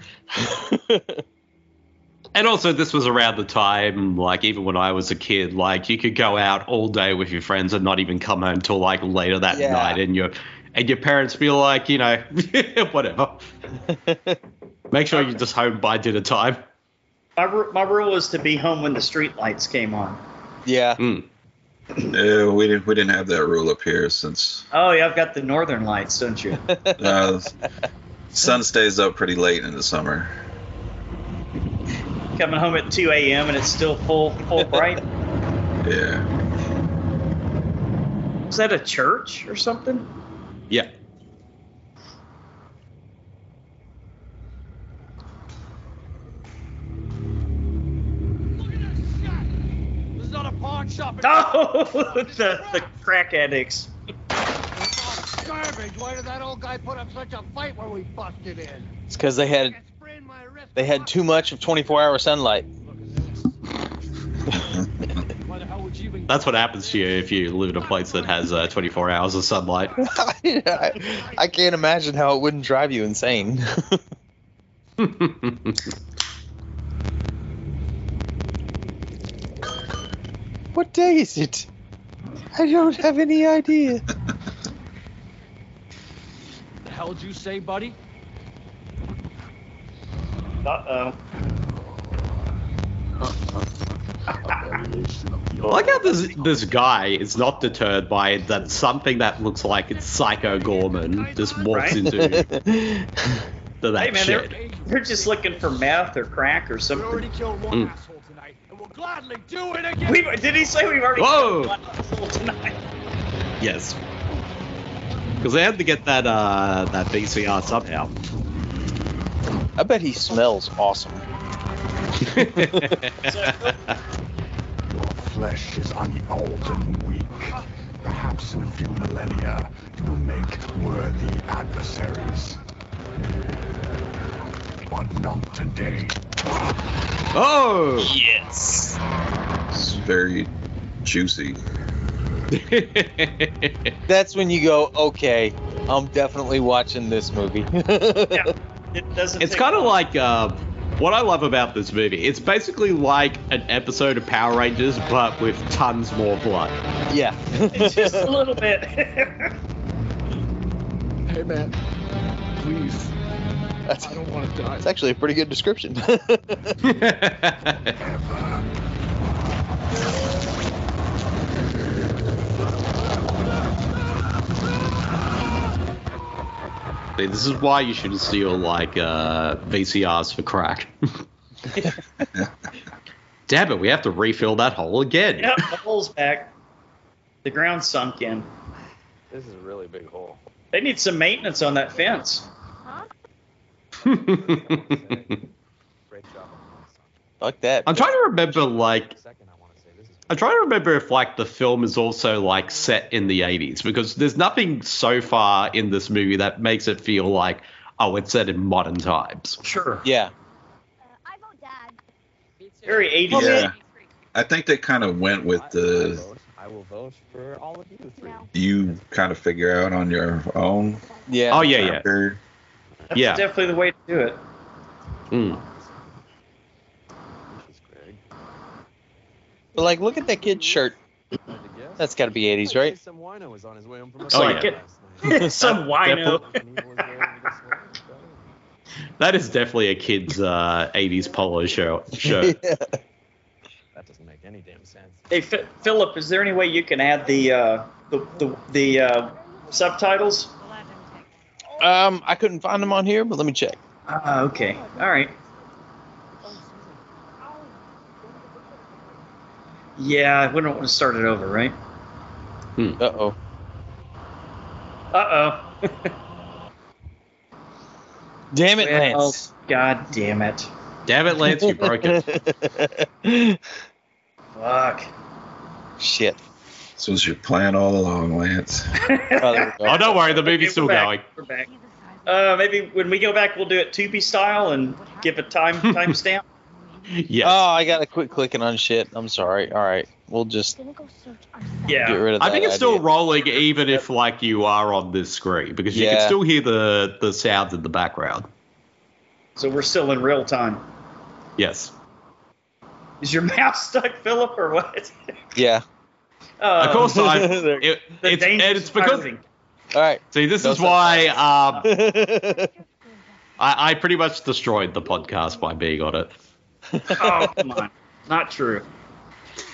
And also, this was around the time, like even when I was a kid, like you could go out all day with your friends and not even come home until like later that Yeah. night, and your and your parents feel like you know whatever. Make sure you're just home by dinner time. My, ru- my rule was to be home when the street lights came on. yeah. Mm. Yeah, we didn't we didn't have that rule up here since Oh, yeah, I've got the northern lights, don't you? uh, sun stays up pretty late in the summer. Coming home at 2 a.m. and it's still full full bright. Yeah. Is that a church or something? Yeah. This is not a pawn shop. It's Oh, the, the crack addicts. garbage. Why did that old guy put up such a fight when we busted in? It's because they had I sprained my wrist. they had too much of 24-hour sunlight. Why the hell would you even? That's what happens to you if you live in a place that has uh, 24 hours of sunlight. I, I can't imagine how it wouldn't drive you insane. what day is it? I don't have any idea. the hell did you say, buddy? Uh oh. I like how this this guy is not deterred by that something that looks like it's Psycho Goreman just walks Right. into to that Hey, man, shit. they're, they're just looking for meth or crack or something. We something. already killed one Mm. asshole tonight, and we'll gladly do it again. We, did he say we've already Whoa! killed one asshole tonight? Yes. Because they had to get that uh that VCR somehow. I bet he smells awesome. Your flesh is unold and weak. Perhaps in a few millennia, you will make worthy adversaries. But not today. oh. Yes. It's very juicy. That's when you go, okay, I'm definitely watching this movie. Yeah. It doesn't. It's kind of like uh, what I love about this movie. It's basically like an episode of Power Rangers, but with tons more blood. yeah. just a little bit. Hey man, please. That's, I don't want to die. that's actually a pretty good description. See, this is why you shouldn't steal like uh, VCRs for crack. Damn it, we have to refill that hole again. yep, the hole's back. The ground sunk in. this is a really big hole. They need some maintenance on that fence. Huh? Fuck that. I'm trying to remember like I'm trying to remember if like the film is also like set in the 80s because there's nothing so far in this movie that makes it feel like oh it's set in modern times. Sure. Yeah. Uh, I vote dad. Very 80s. Yeah. I think they kind of went with the I will vote for all of you three. No. you kind of figure out on your own. Yeah. Oh yeah, yeah. Period. That's Yeah. definitely the way to do it. Mm. This is Greg. But like, look at that kid's shirt. That's got to be 80s, right? Some wino was on his way home from a Looks Oh, like yeah. Some wino. And he was wearing this one. That is definitely a kid's uh, 80s polo shirt. shirt. That doesn't make any damn sense. Hey, F- Philip, is there any way you can add the uh, the the, the uh, subtitles? We'll let him take one. Um, I couldn't find them on here, but let me check. Ah, okay. All right. Yeah, we don't want to start it over, right? Uh oh. Uh oh. Damn it, well, Lance. God damn it. Damn it, Lance, you broke it. Fuck. Shit. This was your plan all along, Lance. Oh, there we go. Oh, don't worry, the Okay, movie's still we're back. going. We're back. Uh, maybe when we go back, we'll do it Tubi style and give a time timestamp. Yes. Oh, I gotta quit clicking on shit. I'm sorry. All right, we'll just go. Yeah. get rid of that. I think it's still rolling even if like you are on this screen because you can still hear the the sounds in the background. So we're still in real time. Yes. Is your mouse stuck, Philip, or what? Yeah. Uh, Of course I There- it, it's and it's because pirating. All right. see this No is why um I, I pretty much destroyed the podcast by being on it. Oh, come on. Not true.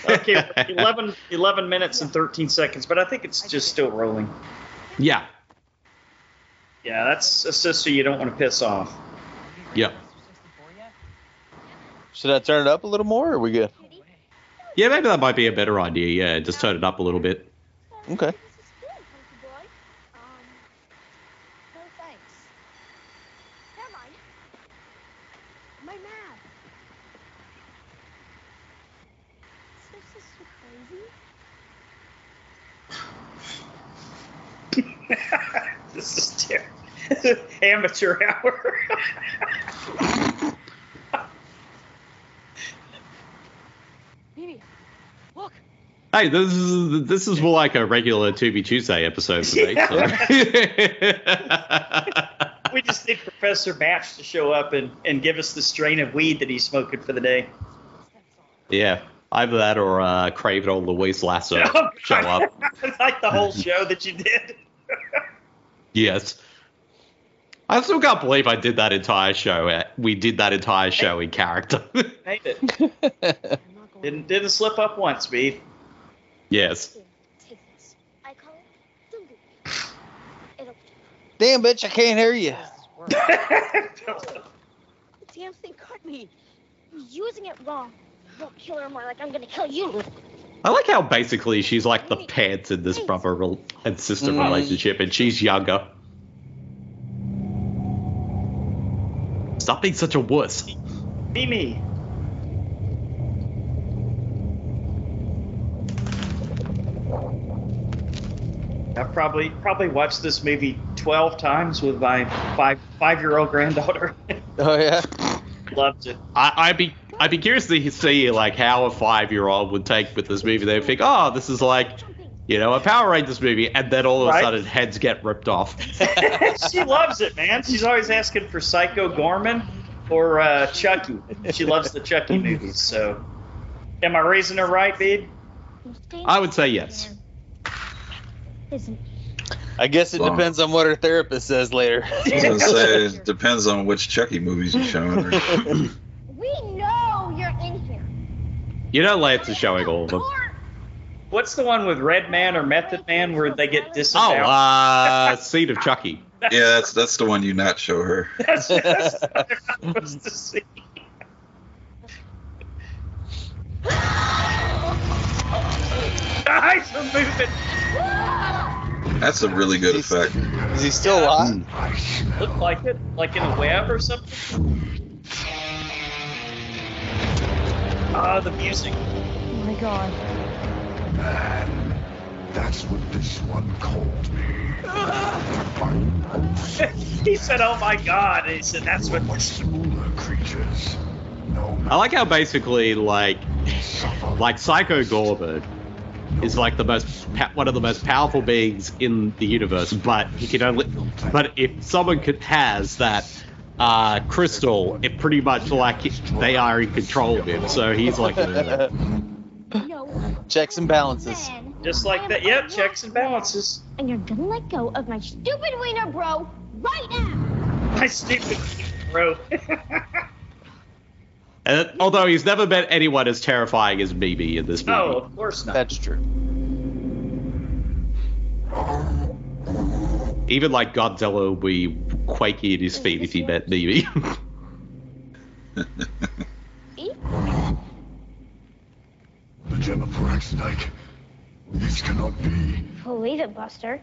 Okay, 11, 11 minutes and 13 seconds, but I think it's just still rolling. Yeah. Yeah, that's a sister you don't want to piss off. Yep. Should I turn it up a little more? Or are we good? Yeah, maybe that might be a better idea. Yeah, just turn it up a little bit. Okay. This is good, hunky boy. Um, no thanks. Never mind. My map. Is this just so crazy? this is terrible. Amateur hour. Baby, look. Hey, this is this is more like a regular Tubi Tuesday episode for me. so. we just need Professor Batch to show up and, and give us the strain of weed that he's smoking for the day. yeah, either that or uh, Craven or Luis Lasso Oh, show God. up. like the whole show that you did. Yes. I still can't believe I did that entire show. uh, We did that entire show in character. Made it. Didn't didn't slip up once, B. yes. Here, take this. I call it Dungu. It'll Damn, bitch, I can't hear you. the damn thing cut me. You're using it wrong. Don't kill her more like I'm gonna kill you. I like how basically she's like the pants in this brother and sister Mm. relationship, and she's younger. Stop being such a wuss. Be me. I've probably probably watched this movie twelve times with my five five year old granddaughter. Oh yeah. Loves it. I, I'd be I'd be curious to see like how a five year old would take with this movie. They'd think, oh, this is like you know a Power Rangers movie, and then all of Right. a sudden heads get ripped off. she loves it, man. She's always asking for Psycho Goreman or uh, Chucky. She loves the Chucky movies. So, am I raising her right, Bede? I would say yes. I guess it Well. depends on what her therapist says later. I was say it depends on which Chucky movies you're showing her. we know you're in here. You know, Lance is showing all of them. What's the one with Red Man or Method Man where they get disavowed? Oh, disemboweled? uh, Seed of Chucky. Yeah, that's that's the one you not show her. That's, that's what I'm supposed to see. Eyes are moving. That's a really good He's- effect. Is he still alive? Look like it, like in a web or something. Ah, the music. Oh my god. Man, that's what this one called me. Fine he said, "Oh my God!" He said, "That's what." much smaller creatures. No I like how basically like like Psycho Goreman is like the most pa- one of the most powerful beings in the universe, but he can only. But if someone could has that uh, crystal, it pretty much like they are in control of him. So he's like, uh, No. Checks and balances. man. Just like that. Yep, checks and balances. And you're gonna let go of my stupid wiener, bro, right now. My stupid bro. and although he's never met anyone as terrifying as Mimi in this movie. oh, of course not. That's true. Even like Godzilla would be quaking at his feet if he met Mimi. The gem of Paraxenite. This cannot be. Believe it, Buster.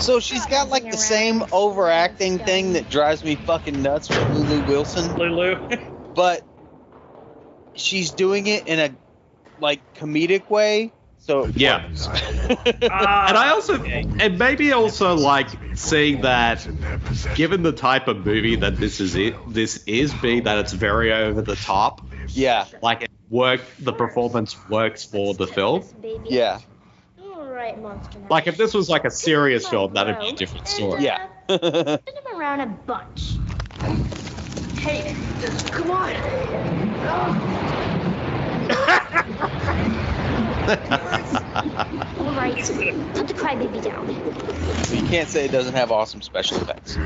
So she's got like the same overacting thing that drives me fucking nuts with Lulu Wilson, Lulu. but she's doing it in a like comedic way. So Yeah. works. Ah, and I also, and maybe also like seeing that, given the type of movie that this is, it, this is, being that it's very over the top, yeah, like it work, the performance works for the film. Yeah, All right, monster. Like if this was like a serious film, that'd be a different story. yeah. Spin him around a bunch. Hey, come on. All right, put the crybaby down. you can't say it doesn't have awesome special effects.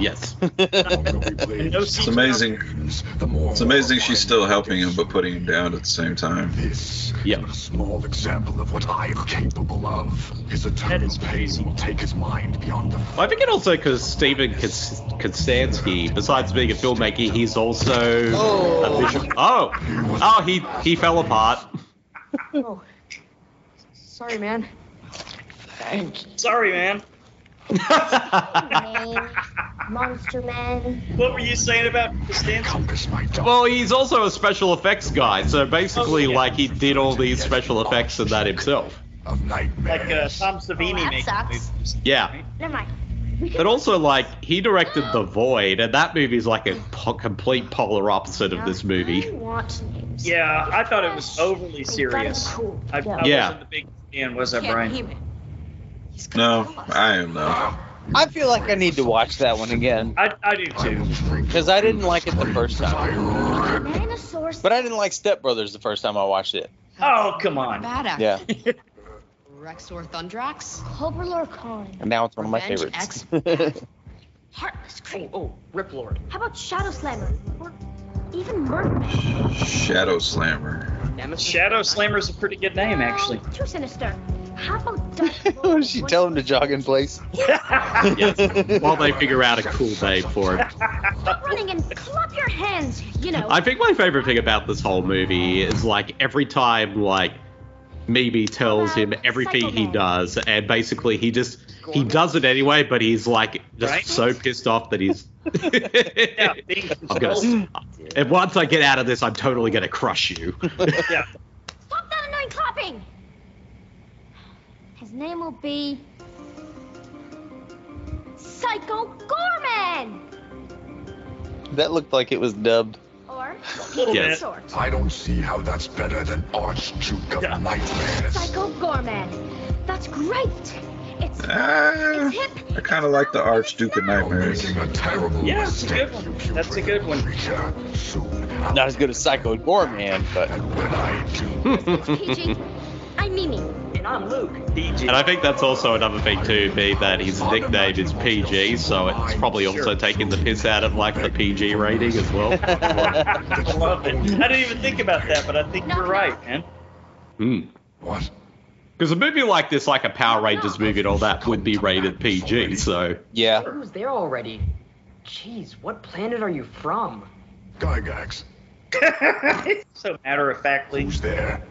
yes. No It's amazing. It's amazing she's still helping him but putting him down at the same time. This Yeah. is a small example of what I am capable of. His eternal is pain will take his mind beyond the I think it also because Stephen Kos- Kostanski, besides being a filmmaker, he's also oh. a visual. Oh, oh, he he fell apart. Oh. Sorry, man. Thank. You. Sorry, man. Man, monster man. What were you saying about Costanza? compass well, he's also a special effects guy, so basically, Oh, yeah. like he did all these special effects and that himself. of nightmares. Like uh, Tom Savini Oh, that makes sucks. movies. Yeah. Never mind. But also, like, he directed The Void, and that movie is like a po- complete polar opposite of this I movie. want names. Yeah, I thought it was overly serious. cool. I, I Yeah. wasn't a big fan, was I, Can't Brian? aim. He's No, gonna kill us. I am though. I feel like I need to watch that one again I, I do too. because I didn't like it the first time, Dinosaurs. but I didn't like Step Brothers the first time I watched it. Oh, come on. Bad actor. Yeah, Rexor Thundrax. Cobra Lorcan. and now it's one of my favorites. Heartless Creep. Oh, Rip Lord. How about Shadow Slammer? Or even Murderman? Shadow Slammer. Nemesis. Shadow is a pretty good name, actually. Too sinister. How about Dark what did she tell him to jog in place? yes. While they figure out a cool name for it. Stop running and clap your hands. You know. I think my favorite thing about this whole movie is like every time like Mimi tells him everything he does, and basically he just he does it anyway, but he's like just Right? so pissed off that he's. Yeah, being I'm gonna. And once I get out of this, I'm totally gonna crush you. Yeah. Stop that annoying clapping. His name will be Psycho Goreman. that looked like it was dubbed. Or Yes. I don't see how that's better than Archduke of Yeah. Nightmares. Psycho Goreman. That's great. It's Ah, it's hip. I kind of like the Archduke of Nightmares. Making a Yeah, it's a good one. That's a good one. creature. Soon, I'll- Not as good as Psycho Goreman, but PG, I'm Mimi. And I'm Luke. PG. And I think that's also another thing too, be that his nickname is PG, so it's probably also Sure. taking the piss out of like the PG rating as well. I love it. I didn't even think about that, but I think you're right, man. Hmm. What? Because a movie like this, like a Power Rangers movie and all that, would be rated PG. So yeah. Who's there already? Jeez, what planet are you from? Gygax, so matter of factly. who's there?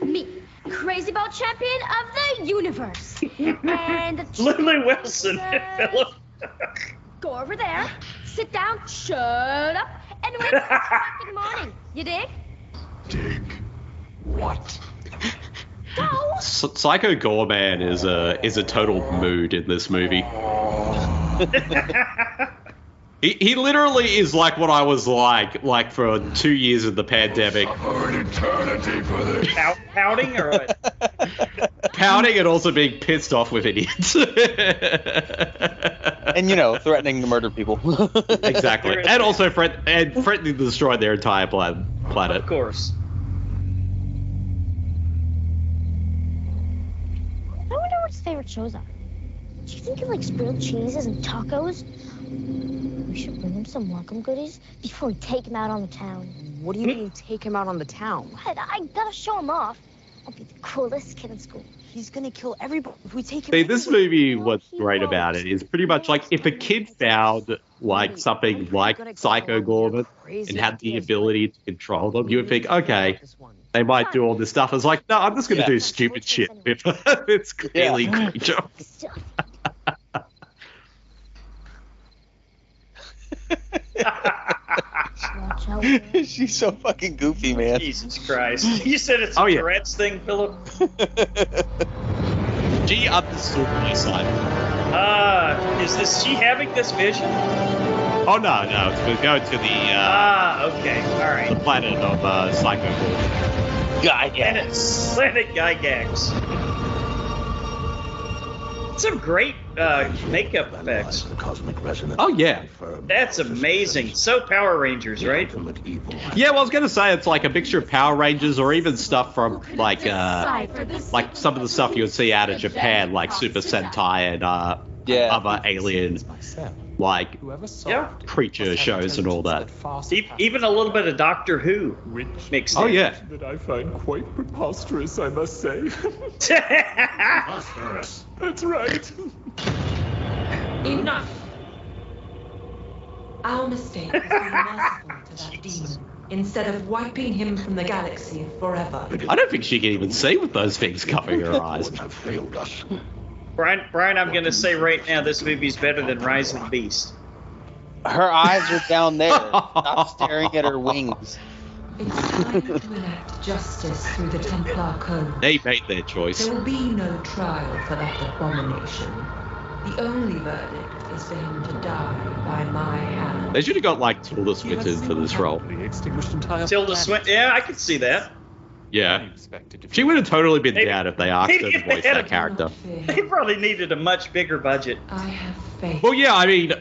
Me. Crazy Ball Champion of the Universe. and the Lily Wilson, Philip. Go over there, sit down, shut up, and wait till the morning. You dig? Dig. What? Go! S- Psycho Goreman is a is a total mood in this movie. He, he literally is like what I was like like for two years of the pandemic, For an eternity for this. Pout, pouting or what? pouting and also being pissed off with idiots. And you know, threatening to murder people. exactly, and also threat- and threatening to destroy their entire plan- planet. Of course. I wonder what his favorite shows are. Do you think he likes grilled cheeses and tacos? We should bring him some welcome goodies before we take him out on the town. What do you mean take him out on the town? What? I gotta show him off. I'll be the coolest kid in school. He's gonna kill everybody if we take him. See, this anyway. movie, what's great about it is pretty much like if a kid found like something like Psycho Goreman and had the ability to control them, you would think, okay, they might do all this stuff. It's like, no, I'm just gonna Yeah. do stupid shit it's this alien creature. Stuff. She's so fucking goofy, man. Jesus Christ. You said it's a Oh, yeah. Tourette's thing, Philip? She understood my side. Ah, is this she having this vision? Oh no, no, we're going to the uh, Ah, okay. All the planet of uh, Psycho Gorgon. God, Planet, Planet Gygax. Some great uh, makeup effects. The cosmic resonance. Oh yeah, That's amazing. So Power Rangers, right? Evil. yeah. Well, I was gonna say it's like a mixture of Power Rangers or even stuff from like uh, like some of the stuff you would see out of Japan, like Super Sentai and uh, Yeah. other alien like Yeah. creature shows and all that. E- Even a little bit of Doctor Who mixed Oh in. yeah. That I find quite preposterous, I must say. preposterous. That's right. Enough! Our mistake was being merciful to that demon instead of wiping him from the galaxy forever. I don't think she can even see with those things covering her eyes. Have failed us. Brian, Brian, I'm gonna say right now this movie's better than Rise of the Beast. Her eyes are down there. Stop staring at her wings. It's time to enact justice through the Templar Code. They made their choice. There will be no trial for that abomination. The only verdict is for him to die by my hand. They should have got like Tilda Swinton for this role. Extinguished entire Tilda planet. Swinton. Yeah, I could see that. Yeah. Expected to She would have totally been Maybe- down if they asked her to voice that character. They probably needed a much bigger budget. I have faith. Well, yeah, I mean,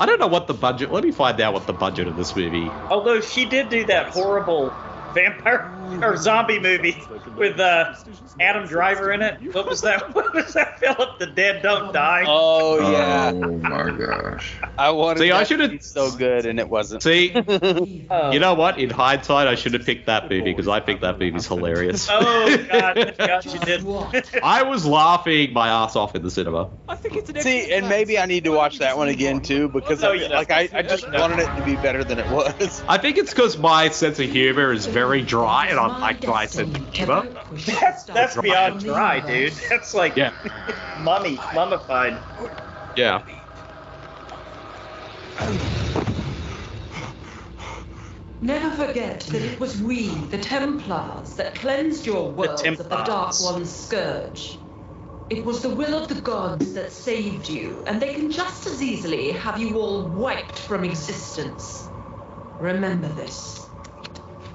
I don't know what the budget. Let me find out what the budget of this movie. Although she did do that horrible vampire or zombie movie with uh, Adam Driver in it. What was that? What was that? Philip, the dead don't die. Oh yeah. Oh my gosh. I wanted See, I that to should've- be so good, and it wasn't. See, Oh. you know what? In hindsight, I should have picked that movie because I think that movie's hilarious. Oh God, God, you did. I was laughing my ass off in the cinema. I think it's an See, and maybe I need to watch that one again too because Well, I, no, you like I, I just wanted it to be better than it was. I think it's because my sense of humor is very dry, and I'm, like dry sense of humor. That's that's beyond dry, dude. That's like Yeah, mummy, mummified. yeah. Never forget that it was we, the Templars, that cleansed your worlds of the Dark One's scourge. It was the will of the gods that saved you, and they can just as easily have you all wiped from existence. Remember this.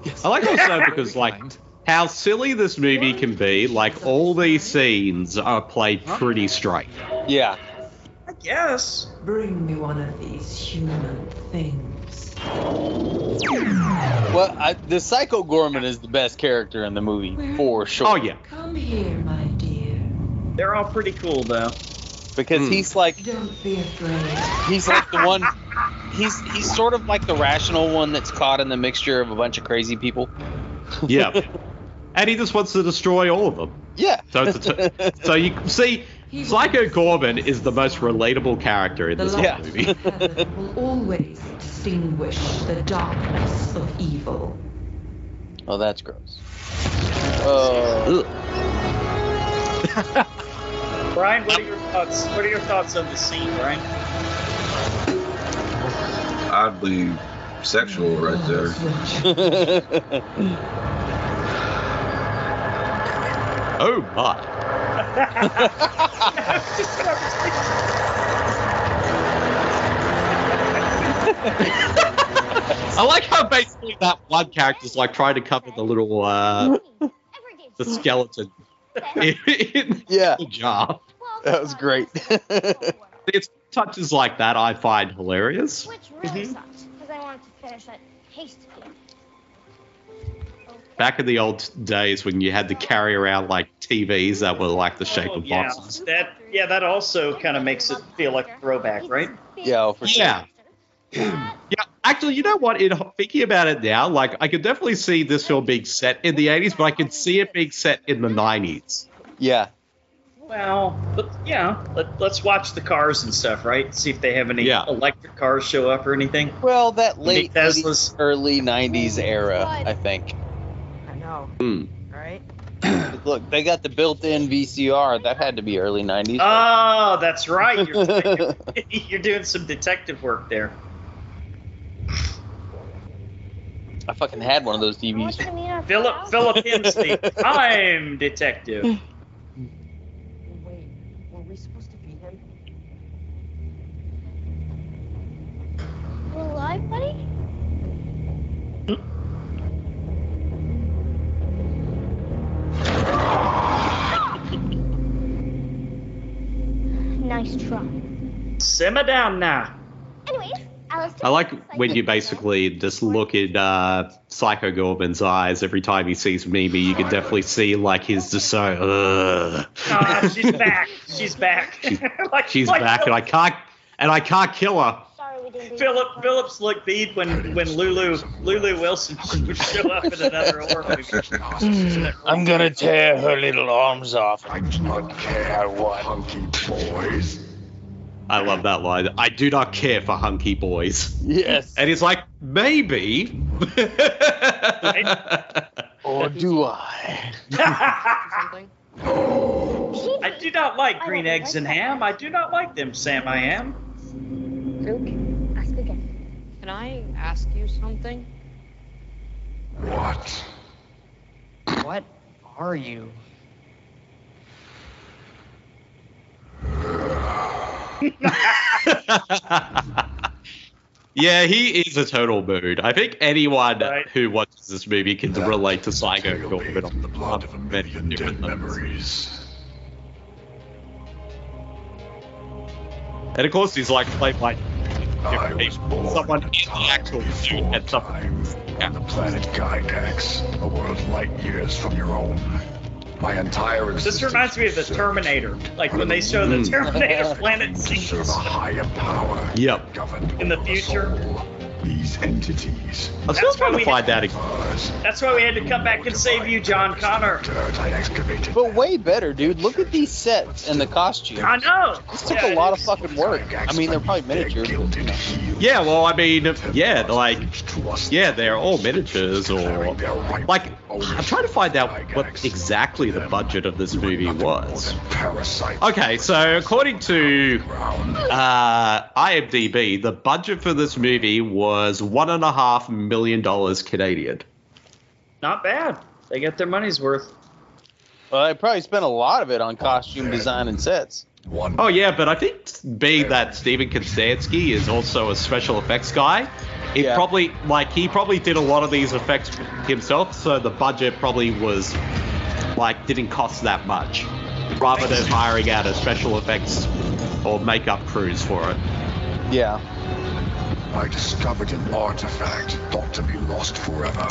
I like also because like how silly this movie can be. Like all these scenes are played pretty straight. Yeah. I guess. Bring me one of these human things. Well, I, the Psycho Goreman is the best character in the movie for sure. Oh yeah. Come here, my dear. They're all pretty cool though. because Hmm. he's like Don't be afraid. he's like the one. He's he's sort of like the rational one that's caught in the mixture of a bunch of crazy people. Yeah. and he just wants to destroy all of them. Yeah. So, it's a t- so you see, Psycho Goreman is the most relatable character in this whole movie. of heaven will always distinguish the darkness of evil. Oh, that's gross. Oh. Brian, what are your thoughts? What are your thoughts on the scene, Brian? Oddly sexual right there. oh my. I like how basically that one character's like trying to cover the little uh the skeleton in, in yeah. the jar. That was great. It's touches like that I find hilarious. Which really mm-hmm. sucks, because I wanted to finish that tasty game. Back in the old days when you had to carry around like TVs that were like the shape Oh, of yeah, boxes. that yeah, that also kind of makes it feel like a throwback, right? Yeah, oh, for sure. Yeah. Yeah, actually, you know what? In thinking about it now, like I could definitely see this film being set in the 80s, but I could see it being set in the 90s. Yeah. Well, but yeah, let, let's watch the cars and stuff, right? See if they have any Yeah. electric cars show up or anything. Well, that late Big 80s, early 90s era, I think. I know, Hmm. right? Look, they got the built-in VCR. That had to be early 90s. Oh, that's right. You're, you're doing some detective work there. I fucking had one of those I want DVDs. you to meet our Philip Philip Hensley. I'm detective. Wait, were we supposed to beat him? You alive, buddy? nice try. Simmer down now. Anyways, I like when you basically just look in uh, Psycho Goreman's eyes every time he sees Mimi. You can definitely see like his just so. Ugh. Ah, she's back. She's back. like, She's like back, and I can't, and I can't kill her. Philip Phillips looked beat when when Lulu Lulu Wilson would show up in another horror movie. Hmm. I'm gonna tear her little arms off. I do not care what hunky boys. I love that line. I do not care for hunky boys. Yes. And he's like, maybe. Or do I? I do not like green eggs and ham. I do not like them, Sam. I am. Luke, ask again. Can I ask you something? What? What are you? yeah, he is a total mood. I think anyone Right. who watches this movie can That relate to Psycho Tail Goreman bathed in the on blood of a million dead memories. And of course, he's like played by I was born someone in in a the time actual suit before and time, something. on the planet Gygax, a world light years from your own. My entire existence This reminds me of the Terminator, like when they show the Mm. Terminator planet to serve a higher power. Yep. In the future. us all. These entities. I was still That's why trying to we find had- that. ex- That's why we had to come back and save you, John Connor. Dirt I excavated. But way better, dude. Look at these sets and the costumes. I know. This took Yeah, a lot of fucking work. I mean, they're probably miniatures. Gilded heel. Yeah, well, I mean, yeah, like, yeah, they're all miniatures or declaring their rightful like. I'm trying to find out what exactly the budget of this movie was. Okay, so according to uh, IMDb, the budget for this movie was one and a half million dollars Canadian. Not bad. They get their money's worth. Well, they probably spent a lot of it on costume design and sets. One. Oh yeah, but I think being that Steven Kostanski is also a special effects guy, it Yeah. probably like he probably did a lot of these effects himself, so the budget probably was like didn't cost that much, rather than hiring out a special effects or makeup crews for it. Yeah. I discovered an artifact thought to be lost forever,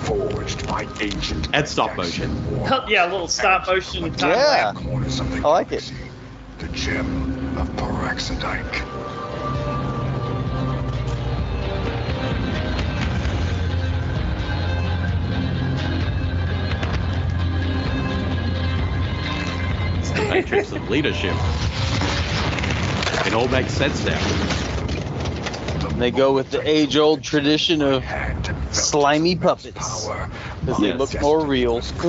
forged by ancient And stop motion. war. yeah, a little stop motion time Yeah. lapse. Corners of the I like it. galaxy, The gem of Paraxodike. It's the matrix of leadership. It all makes sense now. And they go with the age-old tradition of Hand and felt slimy its puppets. Because they look more real.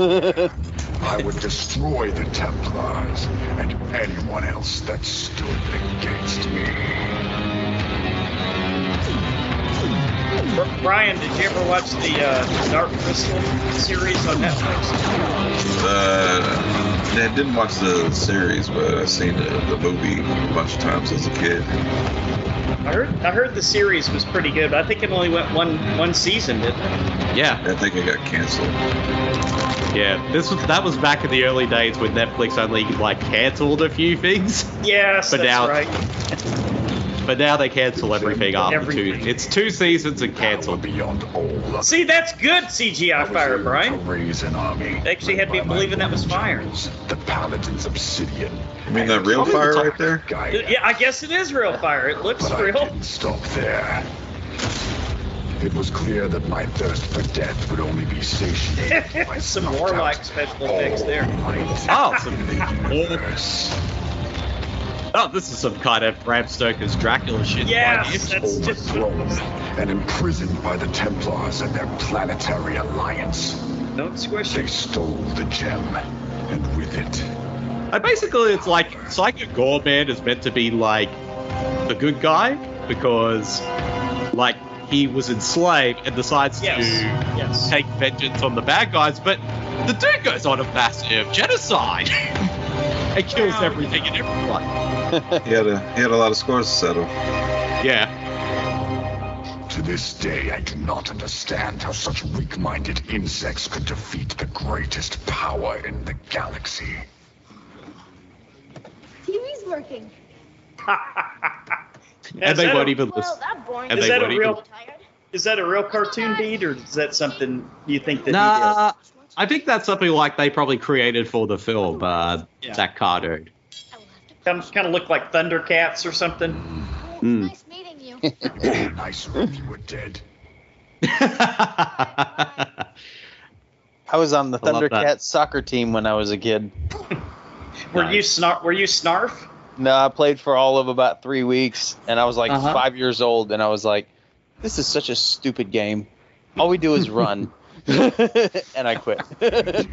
I would destroy the Templars and anyone else that stood against me. Brian, did you ever watch the uh, Dark Crystal series on Netflix? Uh, I didn't watch the series, but I've seen the, the movie a bunch of times as a kid. I heard I heard the series was pretty good, but I think it only went one one season, didn't it? Yeah, I think it got canceled. yeah. This was that was back in the early days when Netflix only like cancelled a few things. Yes, But that's now- right. But now they cancel everything after Everything. two. It's two seasons and Power canceled. beyond all other See, that's good CGI fire, able Brian. To army. They actually had me believing that was fire. The Paladins Obsidian. You mean that real fire right there? Yeah, I guess it is real fire. It looks But I real. didn't stop there. It was clear that my thirst for death would only be satiated by Some snuffed warlike special effects there. all light Oh, some the universe. Oh, this is some kind of Bram Stoker's Dracula shit. Yes, that's just Overthrown and imprisoned by the Templars and their planetary alliance. don't squish They stole the gem, and with it, And basically, it's like Psycho Goreman is meant to be like the good guy because, like, he was enslaved and decides Yes. to Yes. take vengeance on the bad guys, but the dude goes on a massive genocide and kills everything and everyone. He had a he had a lot of scores to settle. Yeah. To this day, I do not understand how such weak-minded insects could defeat the greatest power in the galaxy. TV's working. And is they that won't a- even Well, listen. that. And Is they that a won't real? even. Is that a real cartoon beat, or is that something you think that Nah, I think that's something like they probably created for the film, uh, Yeah. that cartoon. he did? Kind of, kind of look like Thundercats or something. Hmm. Nice meeting you. It would be nicer if you were dead. I was on the I love that. Thundercats soccer team when I was a kid. Were you Nice. snar? Were you Snarf? No, I played for all of about three weeks, and I was like Uh-huh. five years old, and I was like, "This is such a stupid game. All we do is run," and I quit.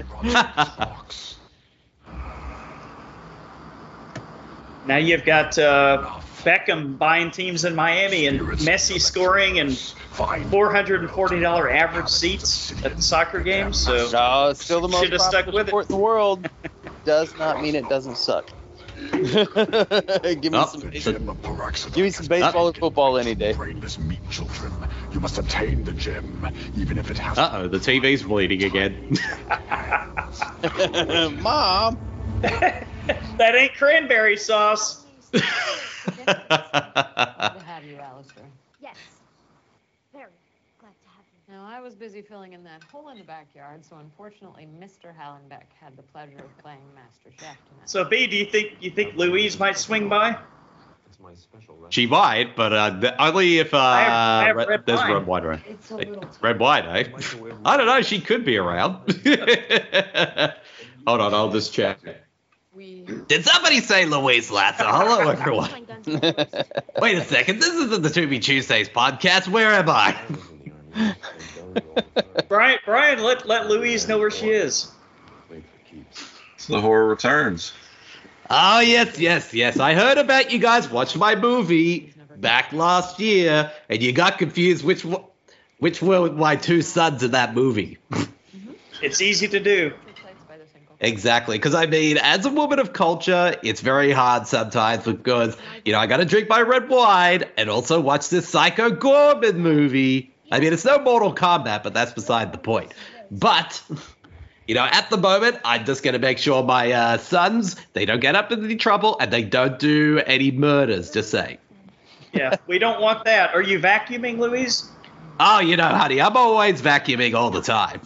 Now you've got uh, Beckham buying teams in Miami and Messi scoring and $440 average seats at the soccer games. So no, it's still the most Should've stuck popular with sport in the world. Does not mean it doesn't suck. give me Oh, some, the- Gem of give me some baseball or football any day. Brainless meat children. You must obtain the gem, even if it has Uh oh, the TV's bleeding again. Mom. that ain't cranberry sauce. Good to have you, Alistair. Yes. Very glad to have you. Now, I was busy filling in that hole in the backyard, so unfortunately, Mr. Hallenbeck had the pleasure of playing Master Chef tonight. So B, do you think you think Louise might swing by? It's my special recipe. she might, but uh, the, only if uh, I have- I have red, red there's wine. red wine around. It's a little Red wine, eh? I don't know. She could be around. Hold on, I'll just check. We Did somebody say Louise Lasser? Hello, everyone. Playing guns and roses. Wait a second. This isn't the Tubi Tuesdays podcast. Where am I? Brian, Brian, let let Louise know where she is. The horror returns. Oh yes, yes, yes. I heard about you guys watched my movie back last year, and you got confused which which were my two sons in that movie. It's easy to do. two plates by the single. Exactly, because I mean, as a woman of culture, it's very hard sometimes because you know I got to drink my red wine and also watch this Psycho Goreman movie. I mean, it's no Mortal Kombat, but that's beside the point. But you know, at the moment, I'm just gonna make sure my uh, sons they don't get up in any trouble and they don't do any murders. Just say. Yeah, we don't want that. Are you vacuuming, Louise? Oh, you know, honey, I'm always vacuuming all the time.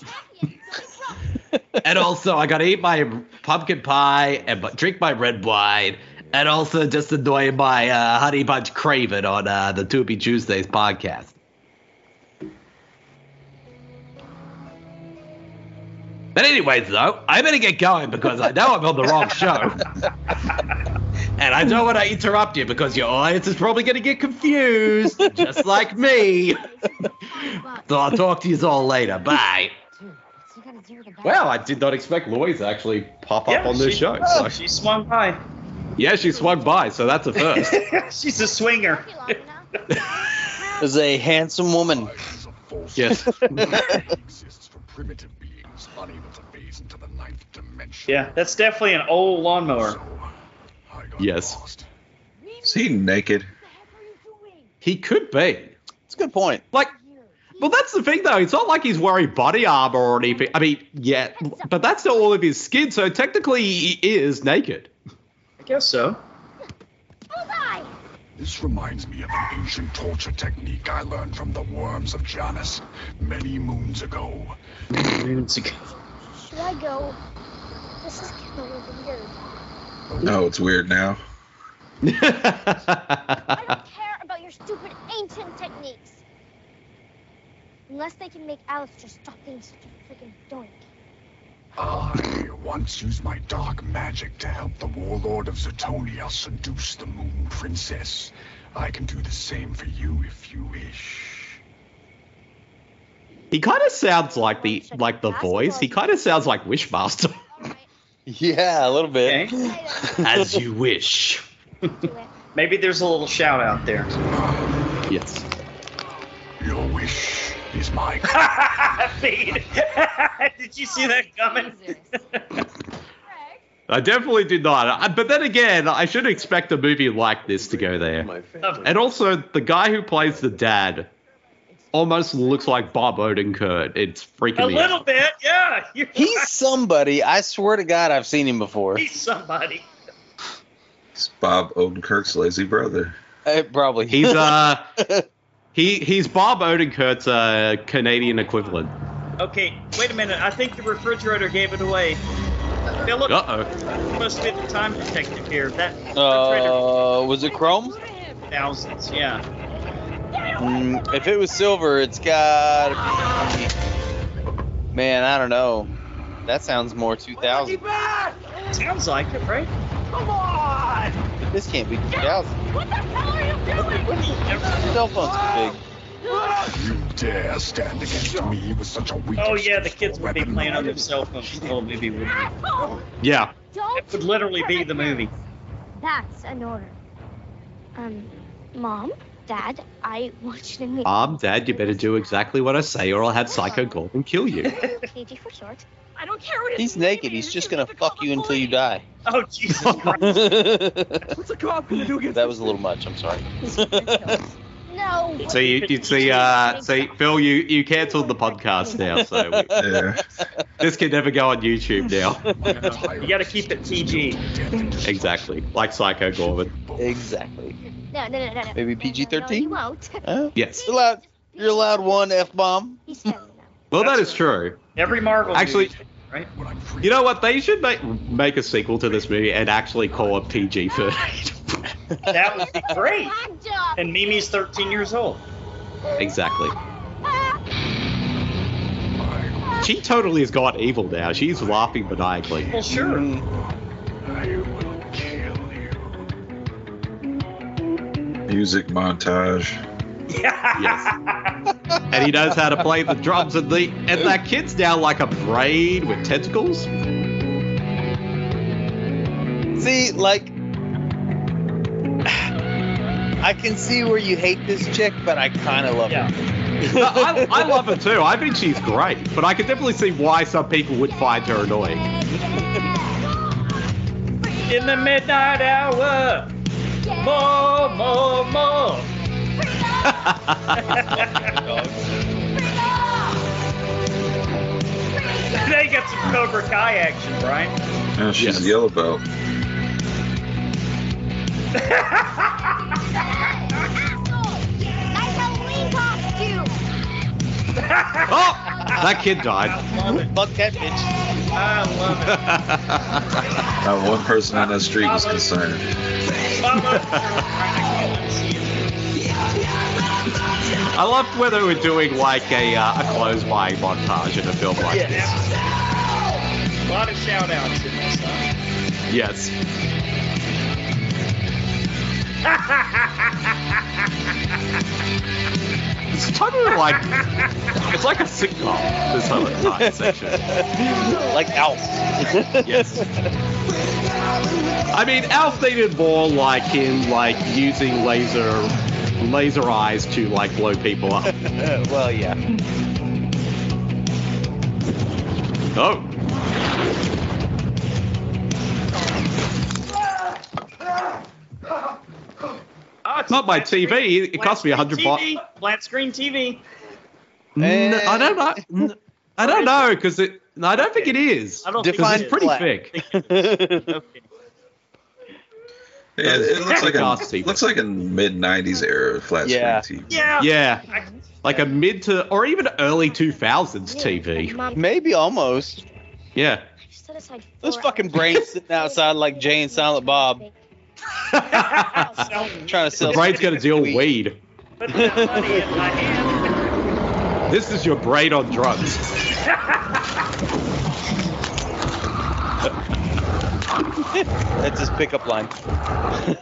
and also, I gotta eat my pumpkin pie and drink my red wine, and also just enjoy my uh, honey bunch craven on uh, the Tubi Tuesdays podcast. But anyways, though, I better get going because I know I'm on the wrong show. and I don't want to interrupt you because your audience is probably going to get confused, just like me. so I'll talk to you all later. Bye. Dude, you gotta do the back. Well, I did not expect Louise to actually pop up on this she- show. oh, So. she swung by. Yeah, she swung by, so that's a first. She's a swinger. Is a handsome woman. Is a false Yes. Exists for primitive beings unable to phase into the ninth dimension. Yeah, that's definitely an old lawnmower. So, Yes. lost. Is he naked? he could be. It's a good point. Like, well, that's the thing, though. It's not like he's wearing body armor or anything. I mean, yeah, but that's still all of his skin, so technically he is naked. I guess so. Bullseye! This reminds me of an ancient torture technique I learned from the worms of Janus many moons ago. Moons ago. Should I go? This is kind of weird. No, it's weird now. I don't care about your stupid ancient techniques. Unless they can make Alex just stop being such a freaking doink. I once used my dark magic to help the warlord of Zetonia seduce the Moon Princess. I can do the same for you if you wish. he kind of sounds like the like the voice. He kind of sounds like Wishmaster. Yeah, a little bit. Okay. As you wish. Maybe there's a little shout out there. Yes. Your wish is my Feed. Did you see that coming? I definitely did not. Uh, But then again, I should expect a movie like this to go there. And also, the guy who plays the dad almost looks like Bob Odenkirk. It's freaking A me little out. bit, yeah. You're He's somebody. I swear to God, I've seen him before. He's somebody. It's Bob Odenkirk's lazy brother. Uh, probably. He's uh, he he's Bob Odenkirk's uh, Canadian equivalent. Okay, wait a minute. I think the refrigerator gave it away. Philip Uh oh. must be the time detective here. That Uh, was it chrome? thousands, yeah. Mm, if it was silver, it's got. Man, I don't know. That sounds more 2000. Sounds like it, right? Come on! This can't be 2000. What the hell are you doing? Cell phones are big. You dare stand against me with such a weak Oh yeah, the kids would be playing on their cell phones. The whole movie would be. Yeah. Don't. It would literally be the movie. That's an order. Um, Mom, Dad, I want you to meet. Mom, Dad, you better do exactly what I say, or I'll have Psycho Goreman kill you. KG for short. I don't care what He's naked. He's just gonna fuck you until you die. Oh Jesus Christ! What's a cop gonna do against that was a little much. I'm sorry. No. So you, you see, uh, see, Phil, you you cancelled the podcast now, so we, Yeah. this can never go on YouTube now. You got to keep it PG. exactly, like Psycho Goreman. exactly. No, no, no, no, no. Maybe PG-13? No, you won't. Huh? Yes. You're allowed. You're allowed one f bomb. He's ten now. Well, that is true. Every Marvel Actually, movie, right? When I'm free. you know what? They should make make a sequel to this movie and actually call it PG thirteen. That would be great. And Mimi's 13 years old. exactly. She totally has gone evil now. She's laughing maniacally. Well, sure. Mm. I will kill you. Music montage. Yeah. And he knows how to play the drums and the and that kid's now like a braid with tentacles. See, like, I can see where you hate this chick, but I kind of love Yeah. her. I, I love her too. I think she's great, but I can definitely see why some people would find her annoying. In the midnight hour. More, more, more. They got some Cobra Kai action, Brian. Yeah, she's Yes. a yellow belt. Nice Halloween costume. Oh, that kid died. Fuck that bitch. I love it. Not one person on that street was concerned. I love whether we're doing like a, uh, a clothes buying montage in a film like this. A lot of shout outs in this, huh? Yes. It's totally like it's like a sitcom. This whole entire section. Like Alf. Yes. I mean, Alf needed more like him, like using laser laser eyes to like blow people up. well, yeah. Oh. Oh, it's Not my flat screen- TV. It cost me a hundred bucks. Flat screen TV. N- I don't know. N- I don't know because it. No, I don't think it is. I don't Because think it's it is. pretty flat. thick. Okay. Yeah, it, it looks like a looks like a mid '90s era flat Yeah. screen TV. Yeah. Yeah, like a mid to or even early two thousands TV. Maybe almost. Yeah. set aside Those fucking hours. brains sitting outside like Jay and Silent Bob trying to sell. The brain's gonna deal weed. weed. Put that money in my hand. This is your brain on drugs. That's his pickup line.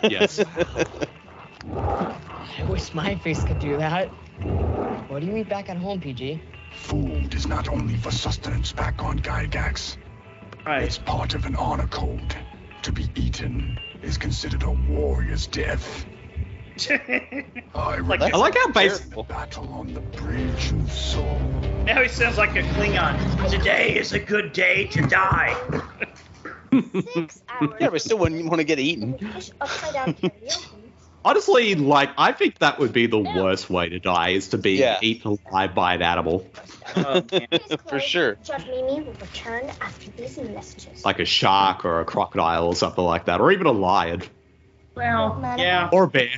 Yes. I wish my face could do that. What do you eat back at home, PG? Food is not only for sustenance back on Gygax. Right. It's part of an honor code. To be eaten is considered a warrior's death. I Like- remember I like how base- battle on the bridge of saw. now he sounds like a Klingon. Today is a good day to die. Six hours. Yeah, but still wouldn't want to get eaten. Upside down karaoke. Honestly, like I think that would be the worst way to die is to be Yeah. eaten alive by an animal, Oh, man. For sure. Judge Mimi will return after these messages. like a shark or a crocodile or something like that, or even a lion Well, yeah. or a bear.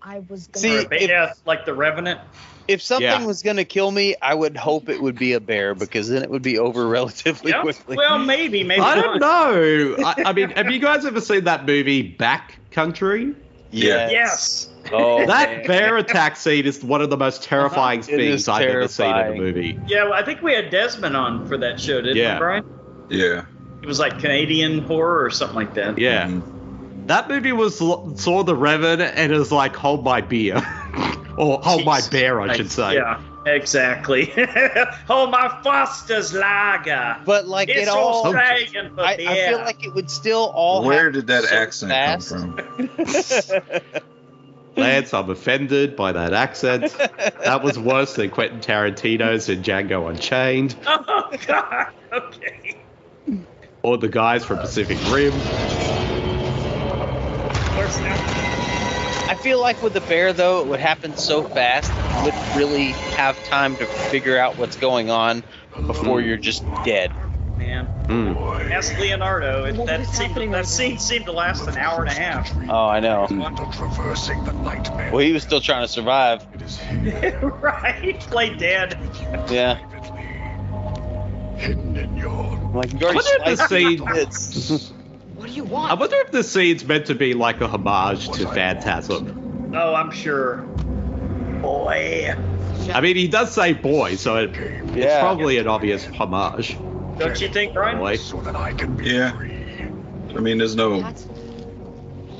I was gonna. See, Or a ba- if- yeah, like the Revenant. If something Yeah. was gonna kill me, I would hope it would be a bear because then it would be over relatively Yeah. quickly. Well, maybe, maybe I don't know. I, I mean, have you guys ever seen that movie Back Country? yes. Yes. Oh, that man. bear attack scene is one of the most terrifying It things is I've ever seen in a terrifying. movie. Yeah, well, I think we had Desmond on for that show, didn't Yeah. we, Brian? Yeah. It was like Canadian horror or something like that. Yeah. Mhm. That movie was saw the Revenant and it was like hold my beer, or hold my Jesus bear, I should say. Yeah, exactly. oh, my Foster's Lager. But like it's it all, Australian for I, beer. I feel like it would still all. Where did that so accent fast. come from? Lance, I'm offended by that accent. That was worse than Quentin Tarantino's in Django Unchained, Oh, God. Okay. or the guys from Pacific Rim. Where's that? I feel like with the bear though, it would happen so fast. You wouldn't really have time to figure out what's going on before you're just dead. Man. Mm. Ask Leonardo. It, that, seemed, that scene seemed to last an hour and a half. Oh, I know. Traversing the nightmare. Well, he was still trying to survive. It is here, right. Play dead. Yeah. privately, hidden in your I'm like, you I already wonder if the sliced scene. kids. What do you I wonder if this scene's meant to be like a homage to Phantasm. Oh, I'm sure. Boy. I mean, he does say boy, so it, it's probably an obvious homage. Don't you think, Brian? Boy. so that I can be Yeah. free. I mean, there's no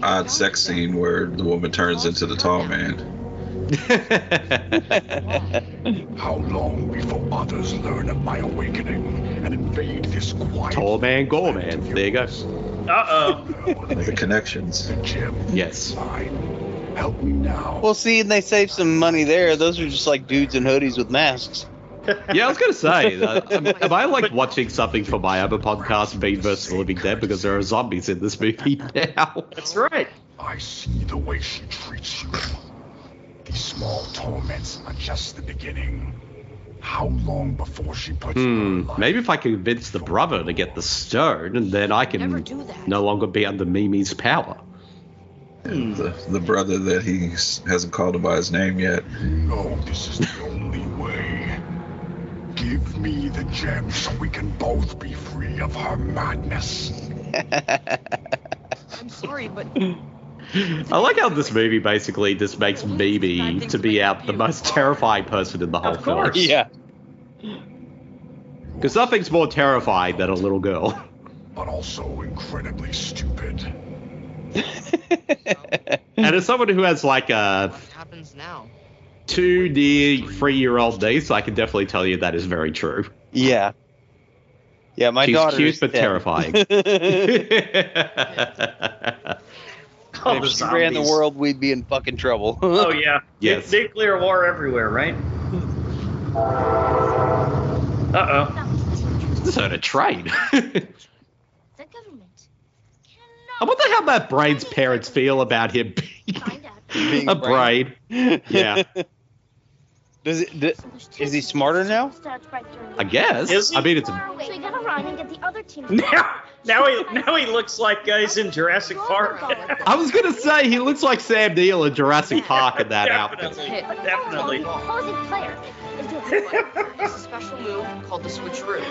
odd sex scene where the woman turns into the tall man. How long before others learn of my awakening and invade this quiet Tall man, gore man. There you go. Uh-oh. The connections. Jim, Yes. fine. Help me now. well, see, and they save some money there. Those are just like dudes in hoodies with masks. Yeah, I was gonna say, uh, am, am I like watching something for my other podcast, Bean vs. the Living Dead, because there are zombies in this movie now? That's right. I see the way she treats you. These small torments are just the beginning. How long before she puts Hmm. Maybe if I convince the brother to get the stone, and then I can no longer be under Mimi's power. And the, the brother that he hasn't called him by his name yet. No, this is the only way. Give me the gem so we can both be free of her madness. I'm sorry, but I like how this movie basically just makes Mimi to be out the most terrifying person in the whole Of course. film. Yeah. Because nothing's more terrifying than a little girl. But also incredibly stupid. And as someone who has like a What happens now? two near three year old niece, I can definitely tell you that is very true. Yeah. Yeah, my She's daughter cute is but 10. terrifying. Oh, if the she ran the world, we'd be in fucking trouble. Oh, yeah. Yes. Nu- Nuclear war everywhere, right? Uh-oh. Just heard a train. The government. I wonder how that brain's parents feel about him being Being a brain. brain. Yeah, Does it? d- So there's two Is he smarter now? Starts right during I guess. Is he? I mean, it's a, So you gotta run and get the other team. Now, now he now he looks like uh, he's in Jurassic Park. I was gonna say he looks like Sam Neill in Jurassic Park in that outfit. definitely, definitely. The opposing player is doing It's a special move called the switcheroo,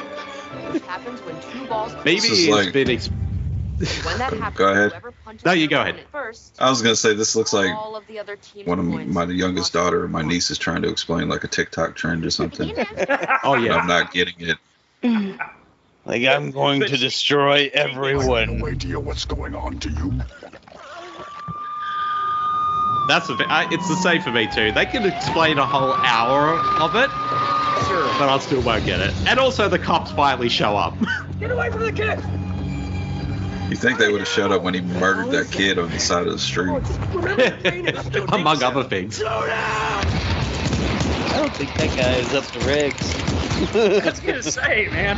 which happens when two balls. Maybe This is like- been. Ex- When that happens, Go ahead. No, you go ahead. First, I was gonna say this looks like all of the other team's one of my youngest daughter or my niece is trying to explain like a TikTok trend or something. oh yeah. I'm not getting it. Like I'm going to destroy everyone. I have everyone. no idea what's going on to you. That's the thing. I, it's the same for me too. They can explain a whole hour of it, Sure. but I still won't get it. And also, the cops finally show up. Get away from the kid. You think they would have showed up when he murdered that kid on the side of the street? Among other things. I don't think that guy is up to regs. I was gonna say, man.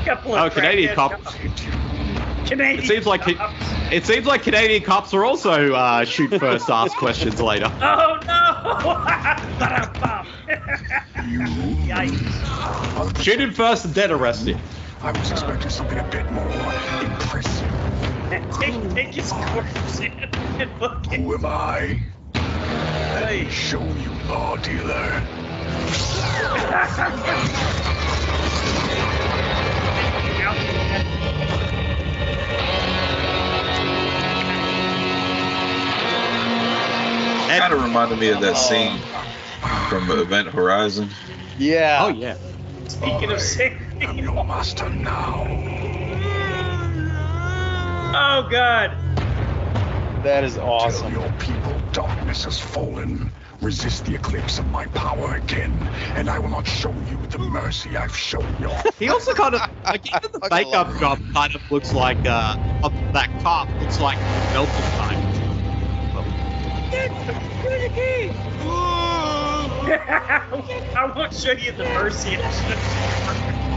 Couple Oh, of Canadian cops. Canadian It seems like it, it seems like Canadian cops are also uh, shoot first, ask questions later. Oh no! Ba-dum-bum. Yikes. Shoot him first and then arrest him. I was expecting something a bit more impressive. Take, take his corpse in and look at Who am I? Let me show you, law dealer. Kind of reminded me of that scene from Event Horizon. Yeah. Oh yeah. Speaking of sick I'm your master now. Oh god. That is Tell awesome. your people darkness has fallen. Resist the eclipse of my power again, and I will not show you the mercy I've shown your He also kind of like even the makeup job kind of looks like uh of that cop looks like melted time. I won't show you the mercy.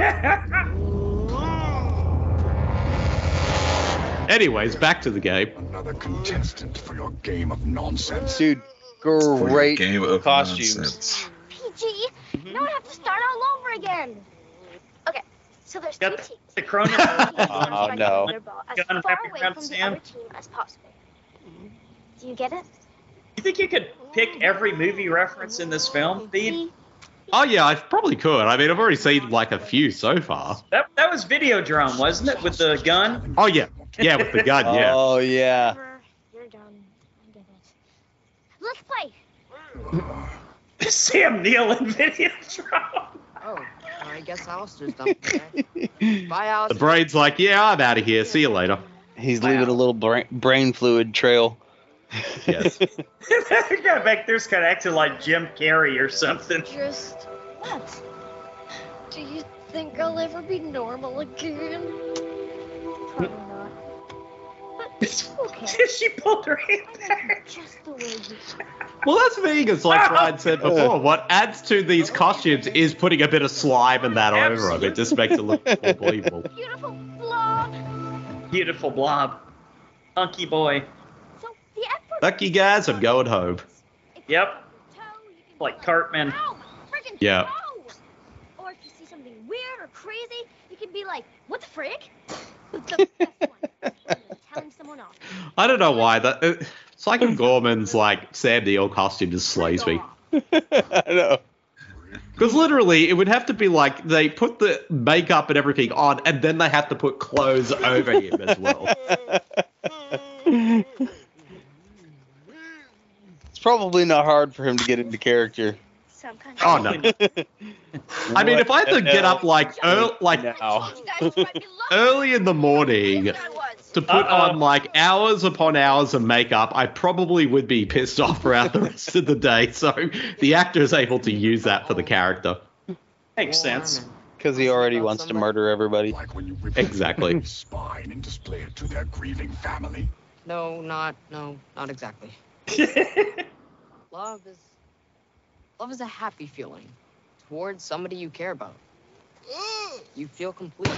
Anyways, back to the game. Another contestant for your game of nonsense. Dude, great game of costumes. nonsense. PG, now I have to start all over again. Okay, so there's two Got teams. the chrono. Oh no. Their as Gun far away from the Sam. other team as possible. Do you get it? You think you could pick every movie reference in this film? Steve? Oh yeah, I probably could. I mean, I've already seen like a few so far. That that was Videodrome, wasn't it? With the gun. Oh yeah, yeah, with the gun, yeah. Oh yeah. You're done. I get it. Let's play. Sam Neill in Videodrome. Oh, I guess Alistair's done. Okay. Bye, The Alistair. brain's like, yeah, I'm out of here. See you later. He's leaving a little brain, brain fluid trail. Yes. that guy back there's kind of acting like Jim Carrey or something. Just what? Do you think I'll ever be normal again? Probably not. But okay. she pulled her hand back. Just the way you Well, that's Vegas, like Ryan said before. What adds to these oh, costumes is putting a bit of slime and that over them. It just makes it look more believable. Beautiful blob. Beautiful blob. Hunky boy. So the F word Lucky guys, I'm going home. Yep. Like Cartman. Yeah. Or if you see something weird or crazy, you can be like, what the frick? The best one. When you're telling someone off. I don't know why that. Uh, Psycho Goreman's like Sam Neill costume just slays me. I know. Because literally, it would have to be like they put the makeup and everything on, and then they have to put clothes over him as well. It's probably not hard for him to get into character. Some kind Oh no! I mean, if I had to get up like early, like now. early in the morning to put Uh-oh. on like hours upon hours of makeup, I probably would be pissed off throughout the rest of the day. So the actor is able to use that for the character. Makes sense. Because he already wants to murder everybody. Like when you rip Exactly. spine and display it to their grieving family. No, not no, not exactly. Love is love is a happy feeling towards somebody you care about. You feel complete.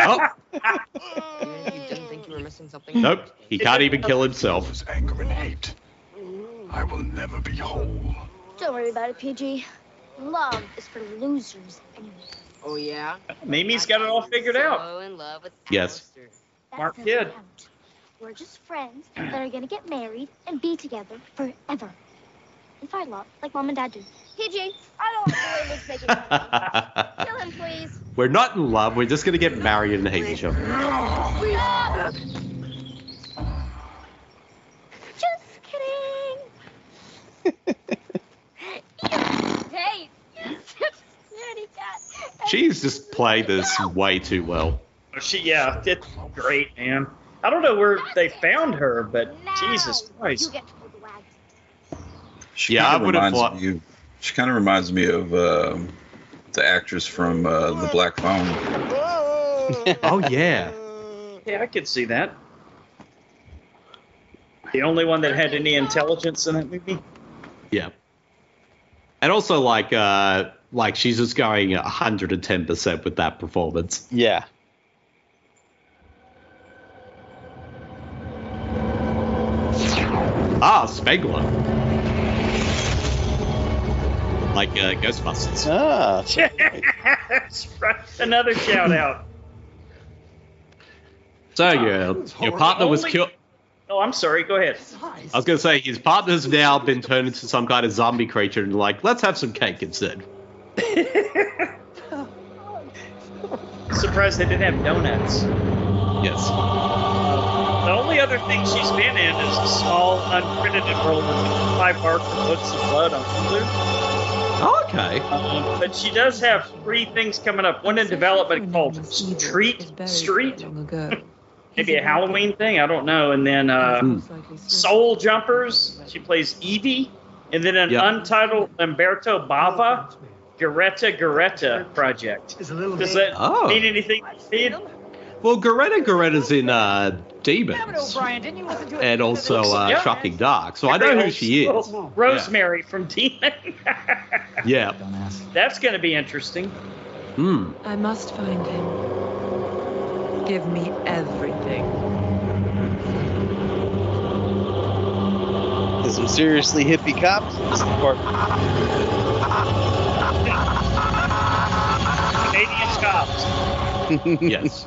Oh, Even if you didn't think you were missing something. nope, he can't even kill himself. His anger and hate. I will never be whole. Don't worry about it, PG. Love is for losers anyway. Oh yeah. Mimi's got it all figured out. In love with Yes. Alistair. That Smart kid. We're just friends that are gonna get married and be together forever. And find love like mom and dad do. PG, I don't like the way Luke's making love. Kill him, please. We're not in love. We're just gonna get married and hate each other. Just kidding. hey, you're such a scaredy cat. She's just played this way too well. Oh, she, yeah, it's great, man. I don't know where they found her, but Jesus You Christ. get to pull the wagon. She Yeah, kinda I would've reminds thought- me of- She kind of reminds me of um, the actress from uh, The Black Phone. oh yeah. Yeah, I could see that. The only one that had any intelligence in that movie. Yeah. And also like uh like she's just going 110% with that performance. Yeah. Ah, Spengler. Like uh, Ghostbusters. Ah. That's right. Another shout out. So your your partner was Only- killed. Oh, I'm sorry. Go ahead. I was gonna say his partner's now been turned into some kind of zombie creature, and like, let's have some cake instead. Surprised they didn't have donuts. Yes. The only other thing she's been in is a small, uncredited role in Clive Barker's Books of Blood on Hulu. Oh, okay. But she does have three things coming up. One in development called Street Street. Maybe a Halloween thing. I don't know. And then uh, Soul Jumpers. She plays Evie. And then an Yep. untitled Umberto Bava Geretta Geretta project. Does that Oh. mean anything? Steve? Well, Geretta Geretta's in uh, Demons, O'Brien, didn't you listen to and also uh, Yeah. Shocking Dark, so I know who she is. Rosemary from Demon. Yeah. That's going to be interesting. Hmm. I must find him. Give me everything. There's some seriously hippie cops in this department. Canadian cops. yes.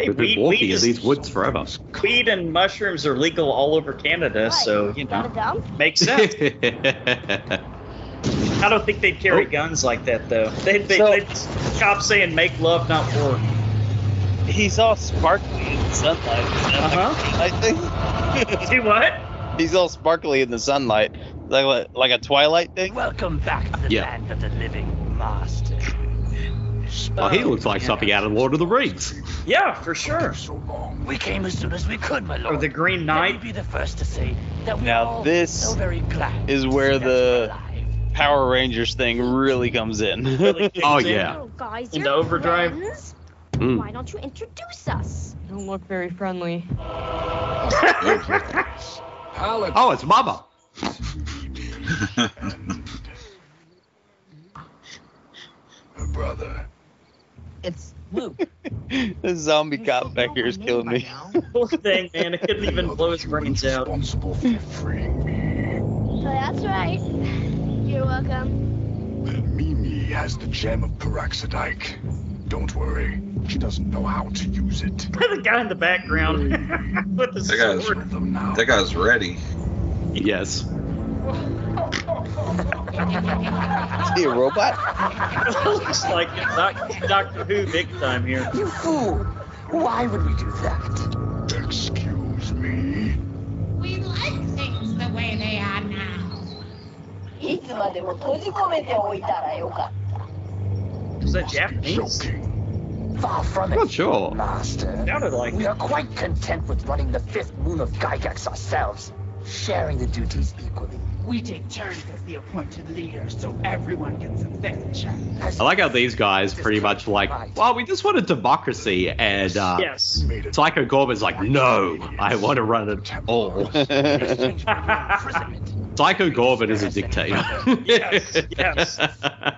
Hey, We've been weed, walking weed, in these woods forever. weed and mushrooms are legal all over Canada, so you know dump? makes sense. I don't think they'd carry Oh. guns like that though. They they So- they'd cops saying make love, not war. He's all sparkly in the sunlight. Is that Uh-huh. like a Twilight thing? See what? He's all sparkly in the sunlight, like like a Twilight thing. Welcome back to the Yeah. land of the living master. Oh, he looks like something out of Lord of the Rings. Yeah, for sure. So long. We came as soon as we could, my lord. Or the Green Let me Knight. be the first to say that we're Now this so very glad is where the- alive. Power Rangers thing really comes in. Really Oh, yeah. Oh, guys, Into you're overdrive. friends. Mm. Why don't you introduce us? You don't look very friendly. Oh, it's Mama. Brother. It's Luke. the zombie cop back here is killing me. Poor thing, man. It couldn't even blow his brains out. Responsible for freeing me. Oh, that's right. You're welcome. And Mimi has the gem of Paraxidike. Don't worry, she doesn't know how to use it. the guy in the background with the That guy's, sword. Them now. that guy's ready. Yes. Is he a robot? it's like Doctor, Doctor Who big time here. You fool! Why would we do that? Excuse me? We like things the way they are now. Is that Japanese? Far from it, Not sure. Master. Like we it. are quite content with running the fifth moon of Gygax ourselves, sharing the duties equally. We take turns as the appointed leader so everyone gets a fair chance. I like how these guys pretty much like, well, we just wanted democracy, and uh, Yes. Made it. Psycho Goreman's like, no, I want to run it all. Psycho Goreman is a dictator. Yes, yes.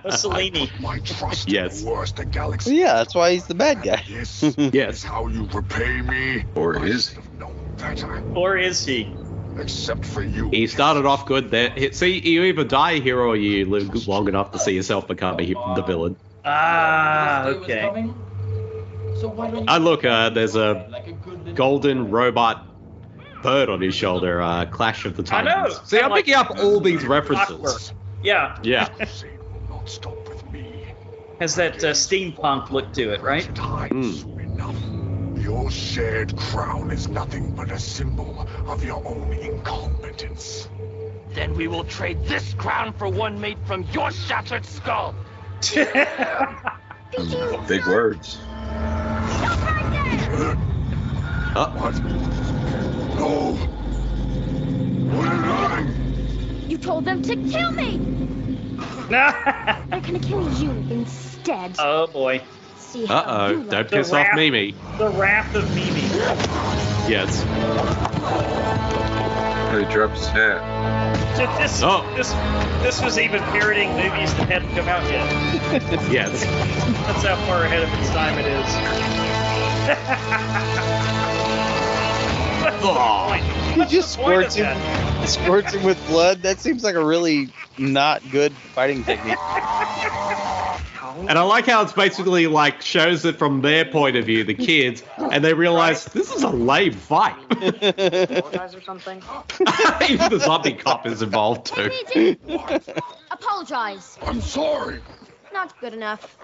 Mussolini. My trust Yes. in the worst the galaxy. yeah, that's why he's the bad guy. This Yes. is how you repay me. Or is should have known better. Or is he? Except for you. He started off good. There, see, you either die a hero or you live long enough to see yourself become a, he- the villain. Ah, okay. I look, uh, there's a golden robot bird on his shoulder. Uh, Clash of the Titans. I know. See, I'm Kinda picking up all these references. Yeah, Yeah. Fate not stop with me. has that uh, steampunk look to it, right? Time soon enough. Your shared crown is nothing but a symbol of your own incompetence. Then we will trade this crown for one made from your shattered skull. Big words. Uh, What? No. What are you? You told them to kill me. They're gonna kill you instead. oh boy. See how Uh oh! don't The piss off Mimi. The wrath of Mimi. Yes. He dropped his hat. This, Oh. this, this was even parodying movies that hadn't come out yet. Yes. That's how far ahead of its time it is. What's the Aw. He just the point squirts him, squirts him with blood. That seems like a really not good fighting technique. And I like how it's basically like shows it from their point of view, the kids, and they realize this is a lame fight. Apologize or something? Even the zombie cop is involved too. Apologize. I'm sorry. Not good enough.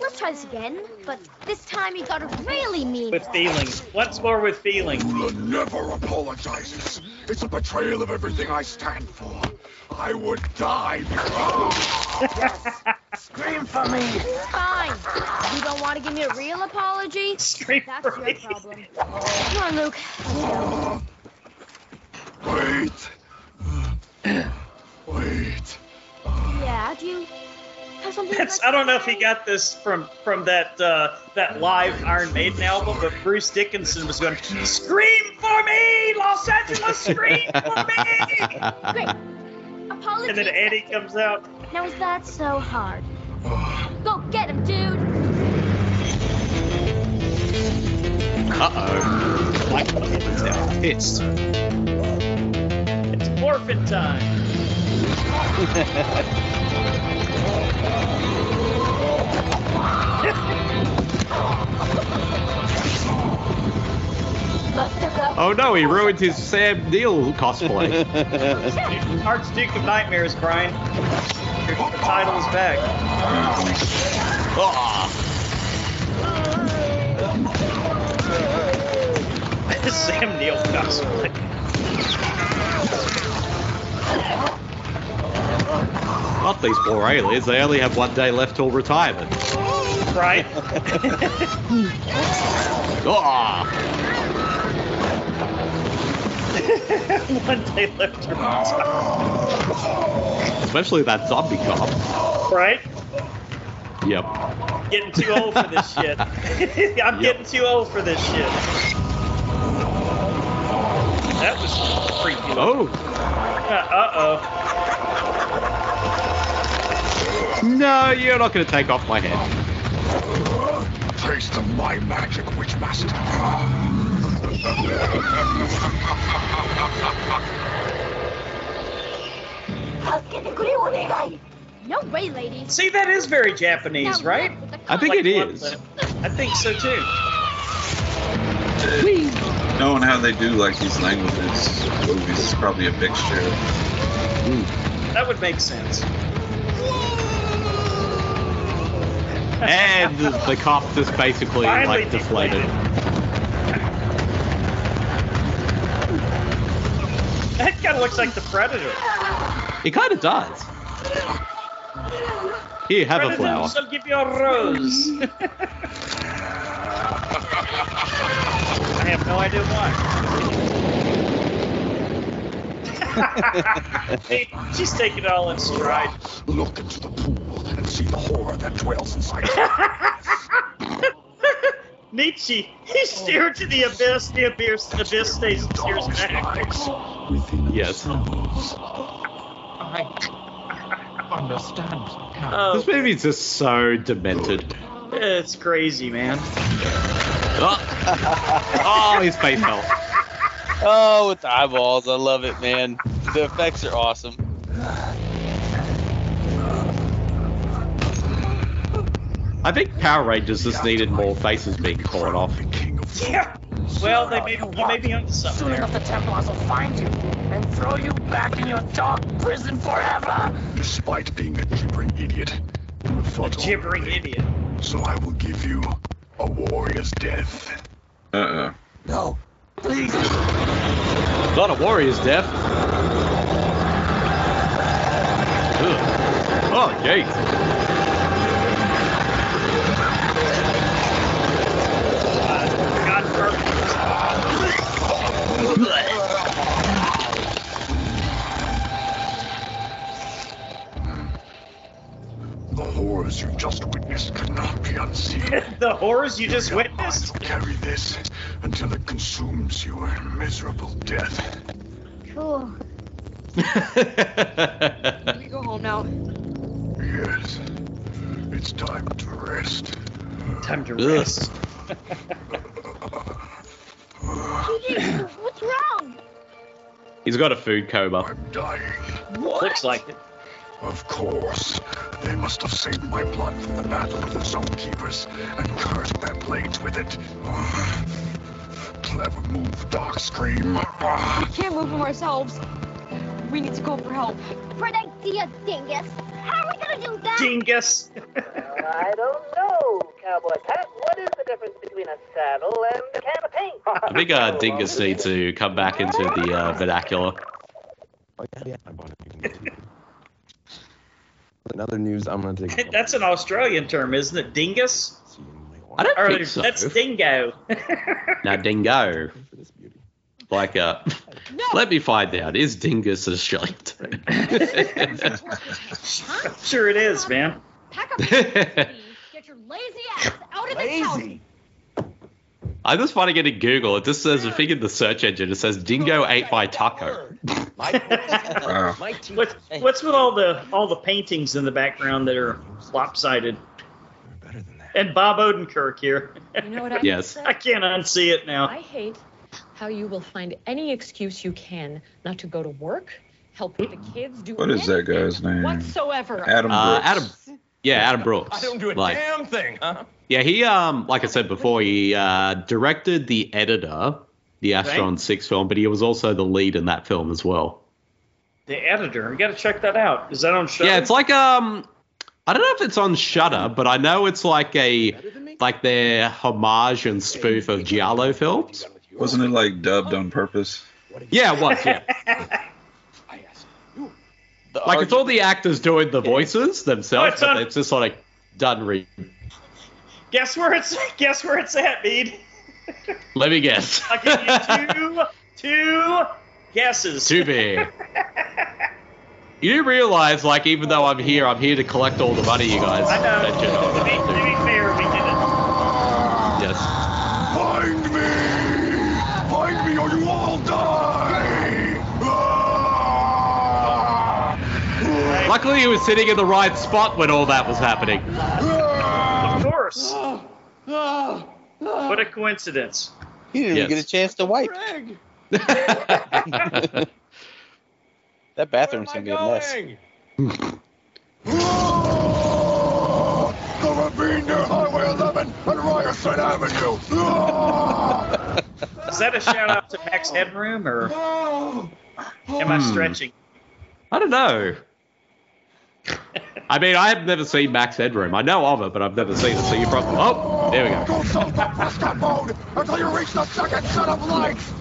Let's try this again, but this time you gotta really mean With feelings. Once more with feelings. Ula never apologizes. It's a betrayal of everything I stand for. I would die. Scream for me. Fine. You don't want to give me a real apology? Scream That's for your me. problem. Come on, Luke. Wait. Wait. Yeah, do you have something? That's, I don't know if he got this from from that uh, that live Iron Maiden album, but Bruce Dickinson was going, "Scream for me, Los Angeles, scream for me!" Great. Apology. And then Eddie comes out. Now is that so hard? Go get him, dude. Uh oh. Like it's Pissed. It's morphin time. Oh no, he ruined his Sam Neill cosplay. Archduke of Nightmares, Brian. Your the title is back. Sam Neill cosplay. Not these poor aliens, they only have one day left till retirement. Right? Ah! One day left to retire. Especially that zombie cop. Right? Yep. Getting too old for this shit. I'm getting too old for this shit. That was freaky. Oh! Uh oh. No, you're not going to take off my head. Taste of my magic, Witchmaster. No way, lady. See, that is very Japanese, Now right? look with the I think Like it one I think so too. Knowing how they do like these languages movies is probably a mixture. That would make sense. And the cop just basically Finally like deflated. That kind of looks like the Predator. It kind of does. Here, have a Predator flower. shall give you a rose. I have no idea why. Hey, She's taking it all in stride. Look into the pool and see the horror that dwells inside. Nietzsche, he stared to the abyss, the abyss, abyss stays stares back. Yes. I understand now. Oh, This movie's just so demented. Eh, it's crazy, man. Oh, oh his face fell. Oh, with the eyeballs. I love it, man. The effects are awesome. I think Power Rangers just needed more faces being torn off. Yeah. Well, they may, you may be onto something Soon enough, the Templars will find you and throw you back in your dark prison forever. Despite being a gibbering idiot, you have A fought gibbering honorably. idiot. So I will give you a warrior's death. Uh uh No, please. It's not a warrior's death. Ugh. Oh, jeez. The horrors you just witnessed cannot be unseen. the horrors you Your just witnessed? Will carry this until it consumes you a miserable death. Cool. we go home now? Yes. It's time to rest. Time to rest. Ugh. PG, what's wrong? He's got a food coma. Dying. Looks like it. Of course. They must have saved my blood from the battle with the Zone Keepers and cursed their blades with it. Clever move, Dark Scream. We can't move them ourselves. We need to go for help. Great idea, dingus. How are we gonna do that? Dingus. I don't know, Cowboy Pat. What is the difference between a saddle and a can of paint? I think uh, Dingus needs to come back into the uh, vernacular. Another news I'm gonna take. That's an Australian term, isn't it? Dingus? I don't Or think so. That's dingo. Now, dingo. Like, uh, let me find out. Is dingus an Australian term? sure it is, man. Pack up your Get your lazy ass out of this house. I just find it in Google. It just says a thing in the search engine. It says dingo ate my taco. Wow. What, what's with all the all the paintings in the background that are lopsided? And Bob Odenkirk here. You know what I Yes. I can't unsee it now. I hate how you will find any excuse you can not to go to work, help with the kids, do What is that anything guy's name? whatsoever. Adam Uh, Brooks. Adam. Yeah, Adam Brooks. I don't do a Like, damn thing, huh? yeah, he um, like I said before, he uh, directed the editor, the Astron-6 film, but he was also the lead in that film as well. The editor. You got to check that out. Is that on Shudder? Yeah, it's like um, I don't know if it's on Shudder, but I know it's like a like their homage and spoof of Giallo films. Wasn't it like dubbed on purpose? Yeah, it was. Yeah. like it's all the actors doing the voices Oh, themselves, it's but it's just like done re. Guess where it's guess where it's at, Bede. Let me guess. I'll give you two two guesses. Too big. You do realize, like, even though I'm here, I'm here to collect all the money you guys I know. mentioned. To be, to be fair, we did Yes. Find me! Find me or you all die! Luckily, he was sitting in the right spot when all that was happening. Of course. What a coincidence. He didn't even get a chance to wipe. that bathroom's gonna be a mess. The ravine near Highway 11 and Ryerson Avenue! Is that a shout out to Max Headroom or am I Hmm. stretching? I don't know. I mean, I have never seen Max Headroom. I know of it, but I've never seen it. So you probably. Oh, there we go. Go south on Prescott Road until you reach the second set of lights!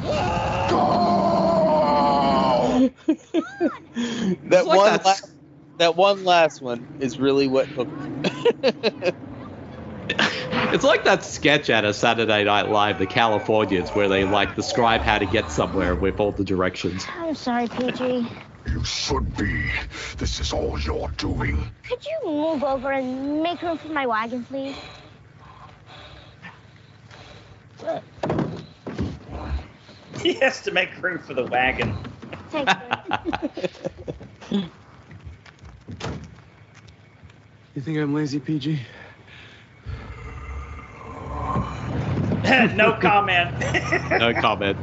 That like one, that's- last, that one last one is really what hooked. It's like that sketch out of Saturday Night Live, The Californians, where they like describe how to get somewhere with all the directions. I'm sorry, PG. You should be. This is all you're doing. Could you move over and make room for my wagon, please? He has to make room for the wagon. Thanks. You think I'm lazy, PG? no comment. No comment.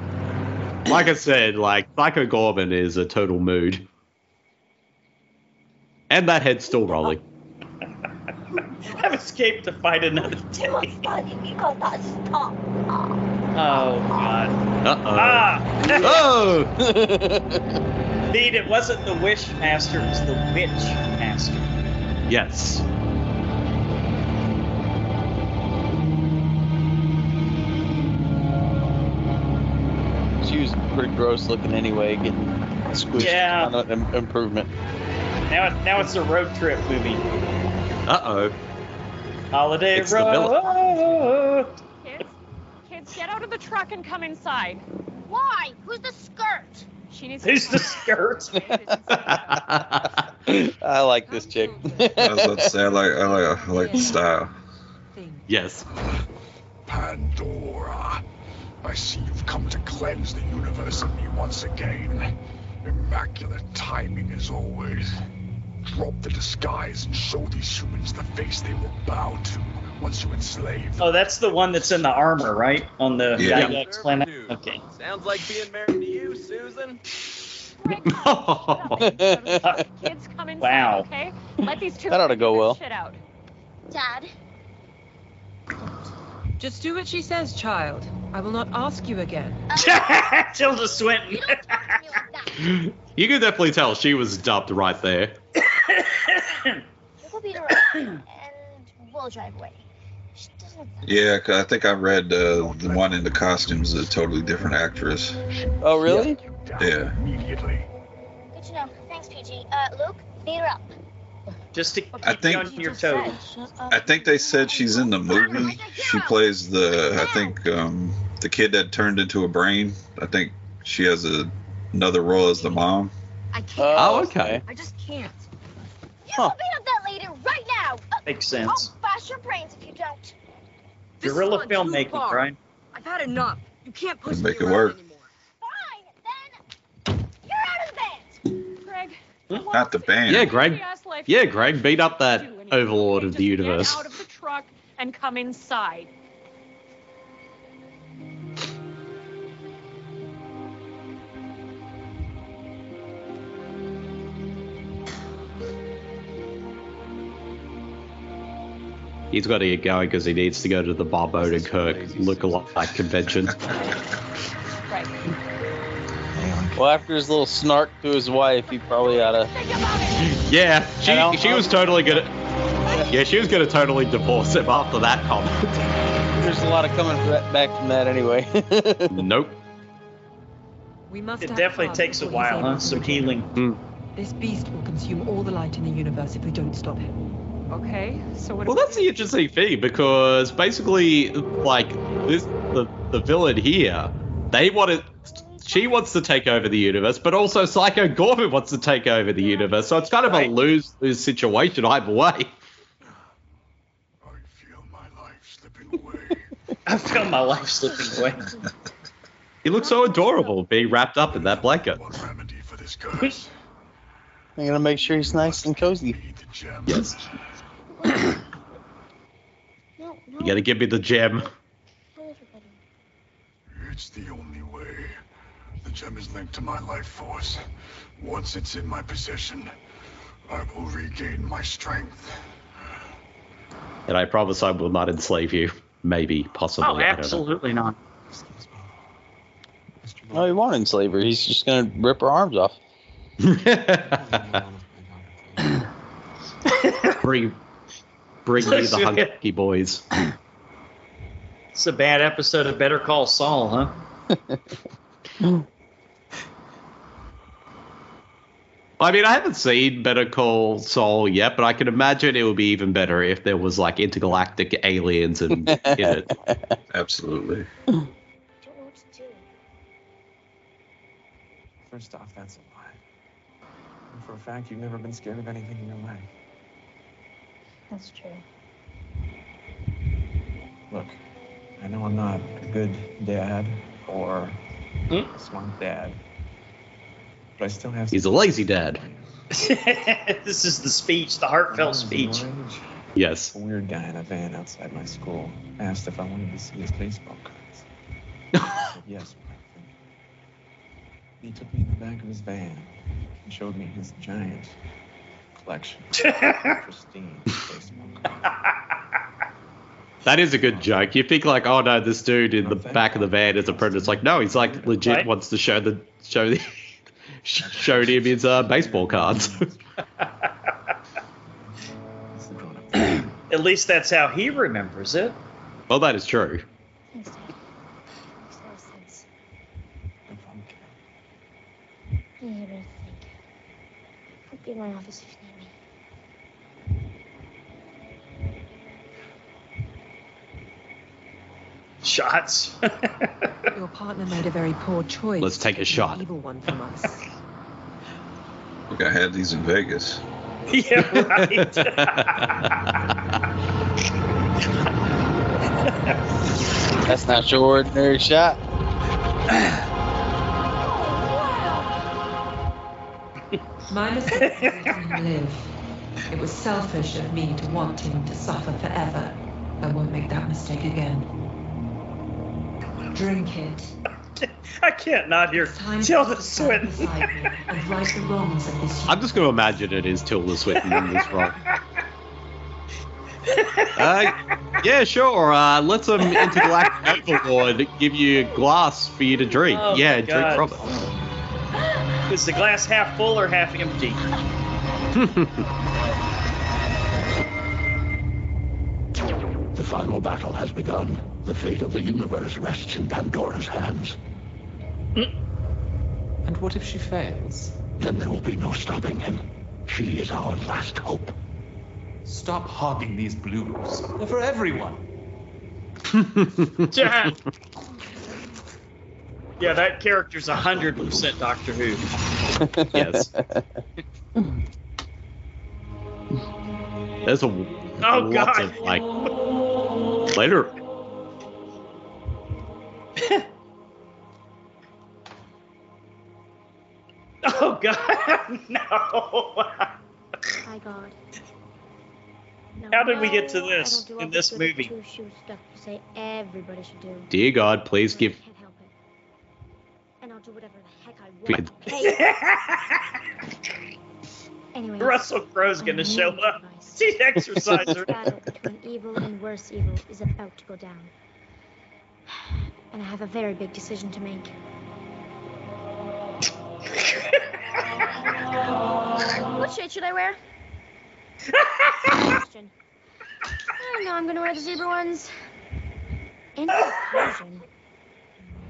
Like I said, like Psycho Goreman is a total mood. And that head's still rolling. I've escaped to fight another day. because I stop. Oh god. Uh-oh. Ah! Oh! Indeed, it wasn't the Wish Master, it was the Witch Master. Yes. Pretty gross looking anyway, getting squished. Yeah. on an im- improvement. Now, it- now it's a road trip movie. Uh-oh. Holiday It's the villain. Road. Kids, kids, get out of the truck and come inside. Why? Who's the skirt? She needs Who's the skirt? I like this chick. I was about to say I like I like I like the style. Yes. Pandora. I see you've come to cleanse the universe of me once again. Immaculate timing as always. Drop the disguise and show these humans the face they will bow to once you enslave them. Oh, that's the one that's in the armor, right? On the Yeah. Gygax planet. Okay. Sounds like being married to you, Susan. Kids come inside, Wow. okay? Let these two That ought to go figure well. shit out. Dad, Just do what she says, child. I will not ask you again. Tilda Swinton. You can definitely tell she was dubbed right there. we'll beat her up and we'll drive away. She doesn't. Yeah, 'cause I think I read uh, the one in the costumes is a totally different actress. Oh, really? Yeah. Immediately. Good to know. Thanks, PG. Uh, Luke, beat her up. Just to keep I you think- on your toes. I think they said she's in the movie. She plays the I think um, the kid that turned into a brain. I think she has a, another role as the mom. I can't. Oh, okay. I just can't. You Huh. will beat up that lady right now. Makes sense. I'll bash your brains if you don't. This Guerrilla filmmaking, far. Brian. I've had enough. You can't push Let's me make it around work. anymore. Fine, then you're out of the band. Greg, Not the band. Yeah, Greg. Yeah, Greg, beat up that overlord of the universe. Get out of the truck and come inside. He's got to get going because he needs to go to the Bob Odenkirk look-alike convention. Right. Well, after his little snark to his wife, he probably ought to. Yeah, she she was totally gonna. Yeah, she was gonna totally divorce him after that comment. There's a lot of coming back from that anyway. nope. We must It definitely takes a while, huh? Some return. healing. Hmm. This beast will consume all the light in the universe if we don't stop him. Okay, so what Well, that's the interesting thing because basically, like this, the the villain here, they wanted. She wants to take over the universe, but also Psycho Goreman wants to take over the universe. So it's kind of a lose lose situation either way. I feel my life slipping away. I feel my life slipping away. he looks so adorable being wrapped up in that blanket. I'm gonna make sure he's nice and cozy. Yes. No, no. You gotta give me the gem. Tell everybody. It's the only way. The gem is linked to my life force. Once it's in my possession, I will regain my strength. And I promise I will not enslave you. Maybe, possibly. Oh, I don't know. absolutely not. No, he won't enslave her. He's just gonna rip her arms off. bring, bring me the hunky boys. It's a bad episode of Better Call Saul, huh? I mean, I haven't seen Better Call Saul yet, but I can imagine it would be even better if there was like intergalactic aliens in, in it. Absolutely. Don't know what to do. First off, that's a lie. And for a fact, you've never been scared of anything in your life. That's true. Look, I know I'm not a good dad or Hmm? a smart dad, but I still have. He's a lazy dad. this is the speech, the heartfelt speech. Yes. A weird guy in a van outside my school asked if I wanted to see his baseball cards. I said yes, my. He took me in the back of his van and showed me his giant collection of pristine baseball cards. That is a good joke. You think like, oh no, this dude in the back of the van is a predator. It's like, no, he's like legit Right. wants to show the show the showed him his uh, baseball cards. At least that's how he remembers it. well, that is true. Thanks, Dad. Makes a lot of sense. I need a minute to think. I'll be in my office if you need me. Shots. Your partner made a very poor choice. Let's take a shot. Evil one from us. Look, I had these in Vegas. yeah, right. That's not your ordinary shot. My mistake was letting him live. It was selfish of me to want him to suffer forever. I won't make that mistake again. Drink it. I can't not hear Tilda Swinton. right the wrongs of this I'm just going to imagine it is Tilda Swinton in this role. Uh, yeah, sure. Uh, let some intergalactic overlord give you a glass for you to drink. Oh yeah, drink God. from it. Is the glass half full or half empty? The final battle has begun. The fate of the universe rests in Pandora's hands. Mm. And what if she fails? Then there will be no stopping him. She is our last hope. Stop hogging these blues. They're for everyone. yeah. Yeah, that character's hundred percent Doctor Who. yes. There's a Oh, lots God. of like later. Oh God, no! My God. No, How did we get to this don't in this movie? stuff you say everybody should do. Dear God, please give. Can't help it. And I'll do whatever the heck I want. okay? anyway. Russell Crowe's gonna show up. She's This exerciser. battle between evil and worse evil is about to go down. And I have a very big decision to make. what shade should I wear? Question. I don't know, I'm gonna wear the zebra ones. In conclusion,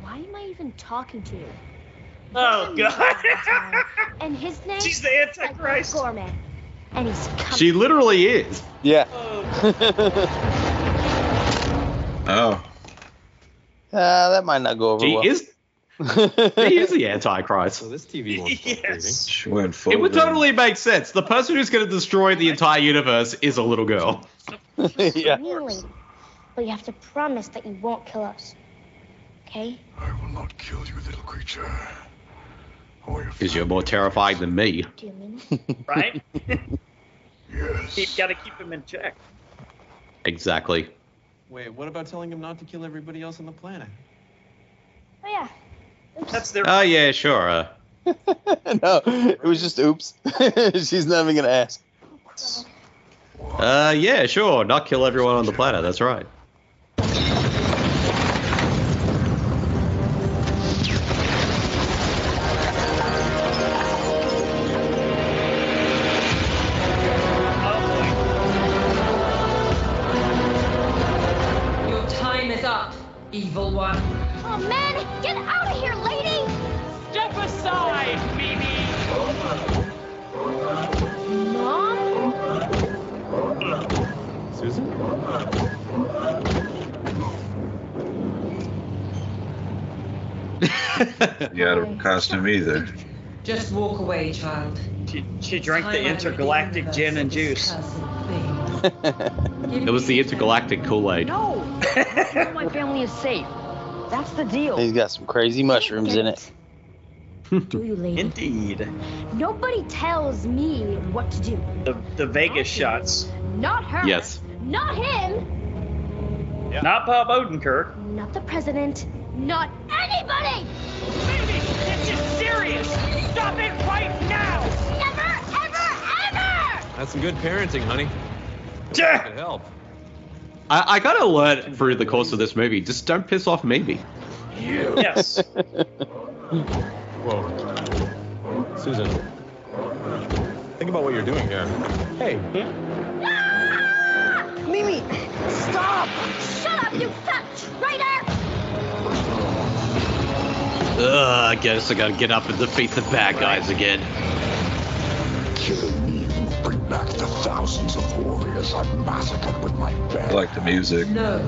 why am I even talking to you? Oh God! And his name? She's the Antichrist. Gourmet. And he's coming. She literally is. Yeah. Oh. oh. Uh, that might not go over She well. is. He is the Antichrist. So this TV won't stop Yes. She went full. It would in. totally make sense. The person who's going to destroy the entire universe is a little girl. yeah. Really? But you have to promise that you won't kill us. Okay? I will not kill you, little creature. Or Because you're more terrified than me. Do you mean it? Right? yes. You've got to keep him in check. Exactly. Wait, what about telling him not to kill everybody else on the planet? Oh yeah. That's their. Oh yeah, sure. Uh, no, it was just oops. She's not even gonna ask. uh, yeah, sure. Not kill everyone on the planet. That's right. You out of either. Just walk away, child. She, she drank the Time I rid intergalactic gin and juice. It was the intergalactic Kool-Aid. No! My family is safe. That's the deal. He's got some crazy mushrooms in it. Do you, lady? Indeed. Nobody tells me what to do. The the Vegas shots. Not her. Yes. Not him. Not Bob Odenkirk. Not the president. Not anybody. Mimi, this is serious! Stop it right now! Never, ever, ever. That's some good parenting, honey. Yeah. Could help. I, I gotta learn through the course of this movie. Just don't piss off Mimi. Yes. Whoa. Susan. Think about what you're doing here. Hey, ah! Mimi, stop! Shut up, you fat traitor. Ugh, I guess I gotta get up and defeat the bad guys again. Killing me will bring back the thousands of warriors I've massacred with my I like the music. No.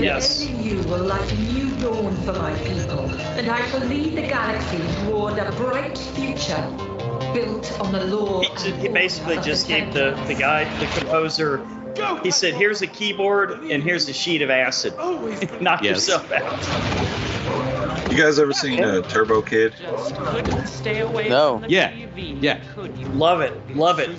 Yes. The end you will light a new dawn for my people, and I shall lead the galaxy toward a bright future built on the law. He, he basically just gave the, the guy, the composer, He said, "Here's a keyboard and here's a sheet of acid. Knock Yes. yourself out." You guys ever seen uh, Turbo Kid? Stay away No. from the Yeah. TV. Yeah. Love it. Love it.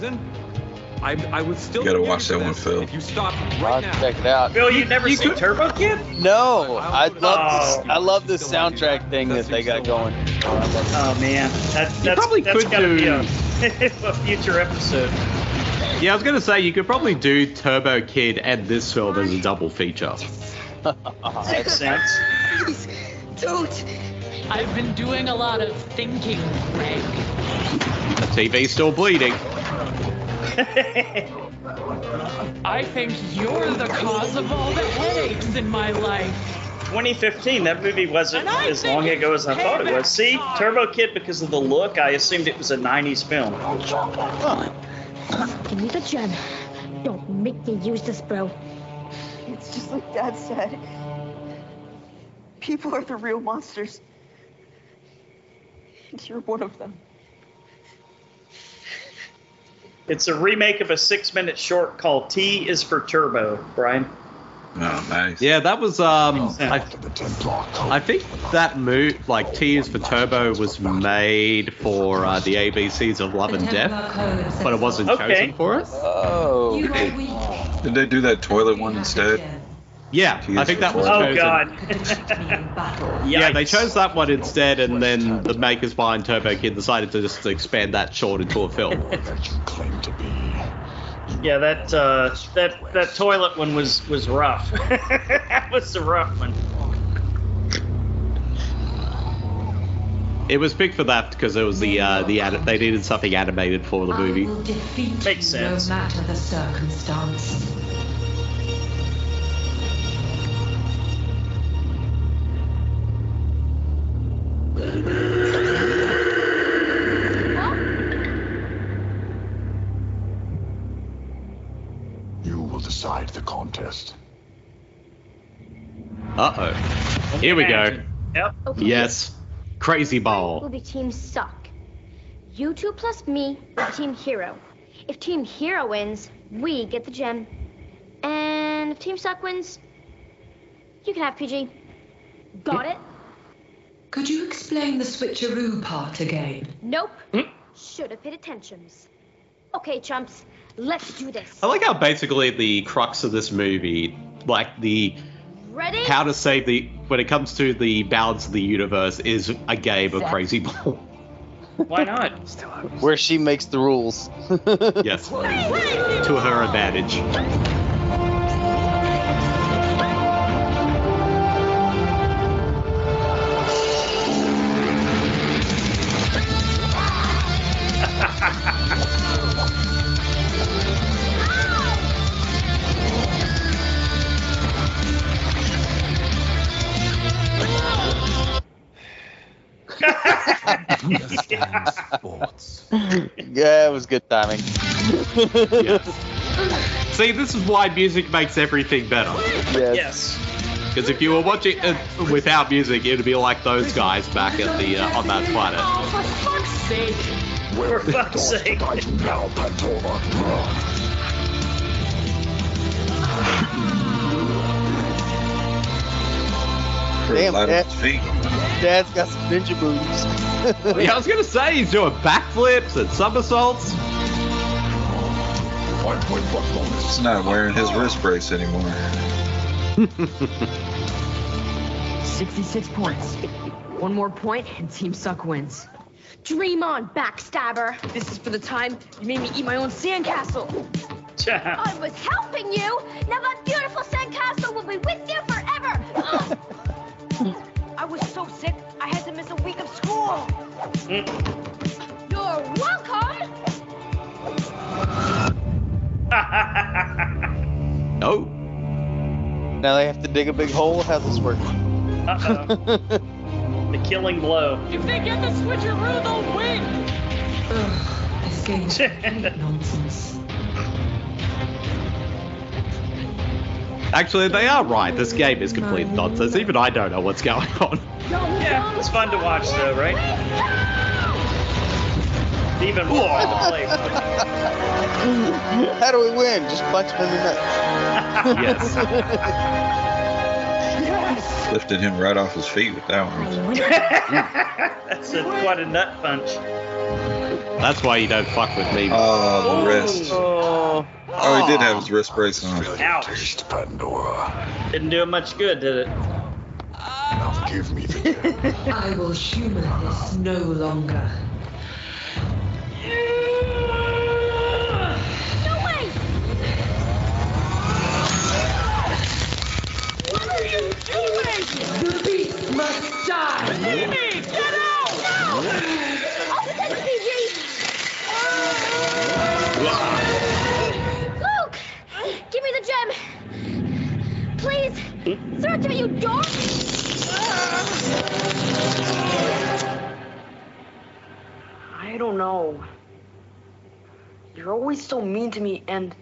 I, I was still. You gotta watch that one, Phil. If you stop right now. check it out. Bill, you never seen Turbo Kid? No, I love Oh. this. I love this soundtrack thing that they got going. Oh man, that, You that's probably that's could gotta be a, do- a future episode. Yeah, I was gonna say you could probably do Turbo Kid and this film as a double feature. Makes sense. Please, don't. I've been doing a lot of thinking, Greg. The TV's still bleeding. I think you're the cause of all the headaches in my life. 2015. That movie wasn't as long ago as I thought it was. See, Turbo Kid, because of the look, I assumed it was a 90s film. Give me the gem. Don't make me use this, bro. It's just like Dad said. People are the real monsters. And you're one of them. It's a remake of a six-minute short called "T is for Turbo." Brian. Oh, nice. Yeah, that was um. I, I think that move, like T is for Turbo, was made for uh, the ABCs of Love and Death, but it wasn't Okay. chosen for it. Oh. You. Did they do that toilet one instead? Yeah, I think that was Oh chosen. God. Yeah, they chose that one instead, and then the makers behind Turbo Kid decided to just expand that short into a film. Yeah, that uh, that that toilet one was was rough. that was the rough one. It was picked for that because it was the uh, the ad- they needed something animated for the I movie. will defeat Makes you sense. no matter the circumstance. Contest. Uh oh. Here we go. Yep. Okay. Yes. Crazy ball. Will Ball. be Team Suck. You two plus me will be Team Hero. If Team Hero wins, we get the gem. And if Team Suck wins, you can have PG. Got it? Could you explain the switcheroo part again? Nope. Should have paid attention. Okay, chumps, let's do this. I like how basically the crux of this movie, like the Ready? how to save the when it comes to the balance of the universe, is a game of Crazy Ball. Why not? Where she makes the rules. yes. To her advantage. yeah, it was good timing. See, this is why music makes everything better. Yes. Because if you were watching it without music, it'd be like those guys back at the uh, on that planet. Oh, For fuck's sake. For fuck's sake. Now, Pandora. Damn, Light Dad, up his feet. Dad's got some ninja moves. Yeah, I was gonna say he's doing backflips and somersaults. He's not wearing his wrist brace anymore. 66 points. One more point and Team Suck wins. Dream on, backstabber. This is for the time you made me eat my own sandcastle. I was helping you. Now that beautiful sandcastle will be with you forever. Ah. Ugh. I was so sick, I had to miss a week of school. You're welcome. Oh. Now they have to dig a big hole. How's this work? Uh-oh. the killing blow. If they get the switcheroo, they'll win. This game's complete nonsense. Actually, they are right. This game is complete nonsense. Even I don't know what's going on. Yeah, it's fun to watch though, right? Even more fun to play. How do we win? Just punch him in the nuts. Yes. Lifted him right off his feet with that one. That's a, quite a nut punch. That's why you don't fuck with me. Oh, the wrist. Oh, Oh, he did have his wrist brace on. ouch. Pandora. Didn't do him much good, did it? Now give me the I will humor this no longer. No way! What are you doing? The beast must die! Mimi, get out! No! I'll protect PG! Luke! Give me the gem! Please! Throw it to me, you dork! I don't know. You're always so mean to me, and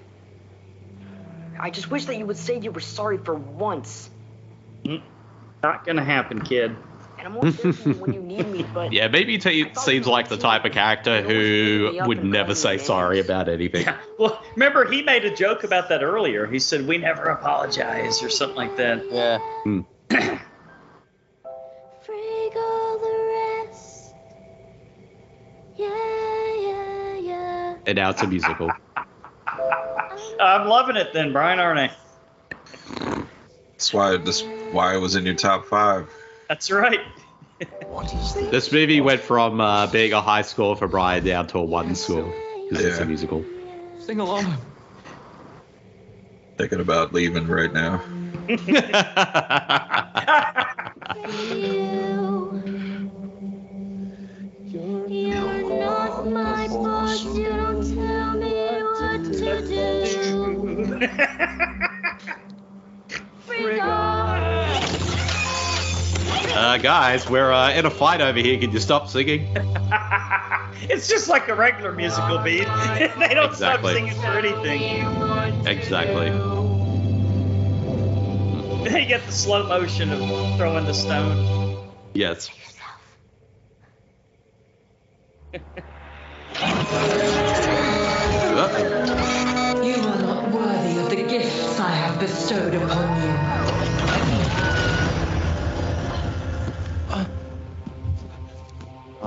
I just wish that you would say you were sorry for once. Not gonna happen, kid. And I'm always there for when you need me, but Yeah, maybe he seems like the type of character who would never say sorry about anything. Well, remember he made a joke about that earlier. He said we never apologize or something like that. Yeah. Hmm. Freak all the rest. Yeah, yeah, yeah. And now it's a musical. I'm loving it then, Brian, aren't I? That's why this why it was in your top five. That's right. This movie went from uh, being a high score for Brian down to a one score because it's a musical. Sing along. Thinking about leaving right now. You're Uh, guys, we're uh, in a fight over here. Can you stop singing? it's just like a regular musical beat. they don't Exactly. stop singing for anything. Exactly. They get the slow motion of throwing the stone. Yes. You are not worthy of the gifts I have bestowed upon you.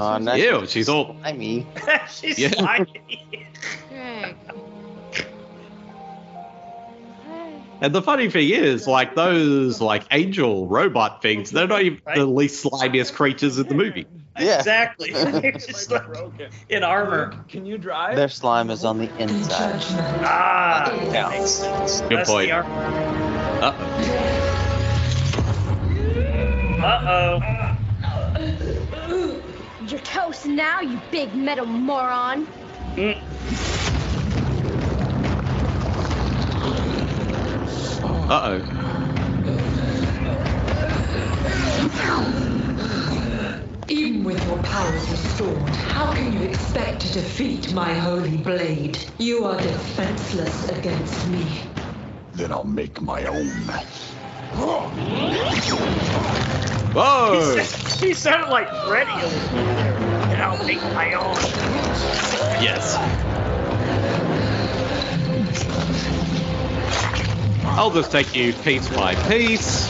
Uh, now Ew, she's all. slimy. She's Yeah. slimy. And the funny thing is, like those like angel robot things, they're not even the least slimiest creatures in the movie. Exactly. They're just like in armor. Can you drive? Their slime is on the inside. Ah, Yeah. makes sense. Good That's point. Uh-oh. Uh-oh. You're toast now, you big metal moron. Mm. Uh-oh. Even with your powers restored, how can you expect to defeat my holy blade? You are defenseless against me. Then I'll make my own. Whoa! He, he sounded like Freddy over there. And I'll make my own. Yes. I'll just take you piece by piece.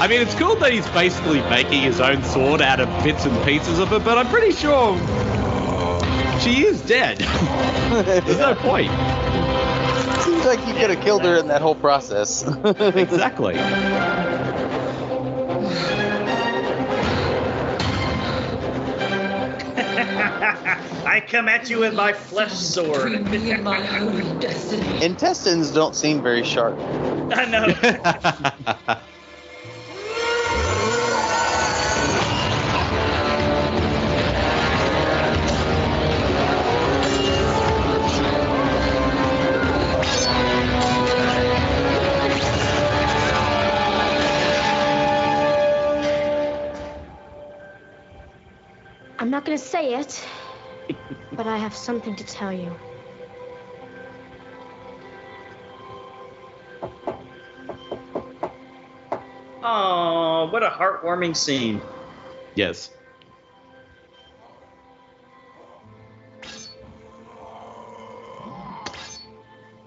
I mean, it's cool that he's basically making his own sword out of bits and pieces of it, but I'm pretty sure she is dead. There's no point. Seems like you could have killed her in that whole process. exactly. I come at you with my flesh sword. Me my destiny. Intestines don't seem very sharp. I know. I'm not gonna say it, but I have something to tell you. Oh, what a heartwarming scene. Yes.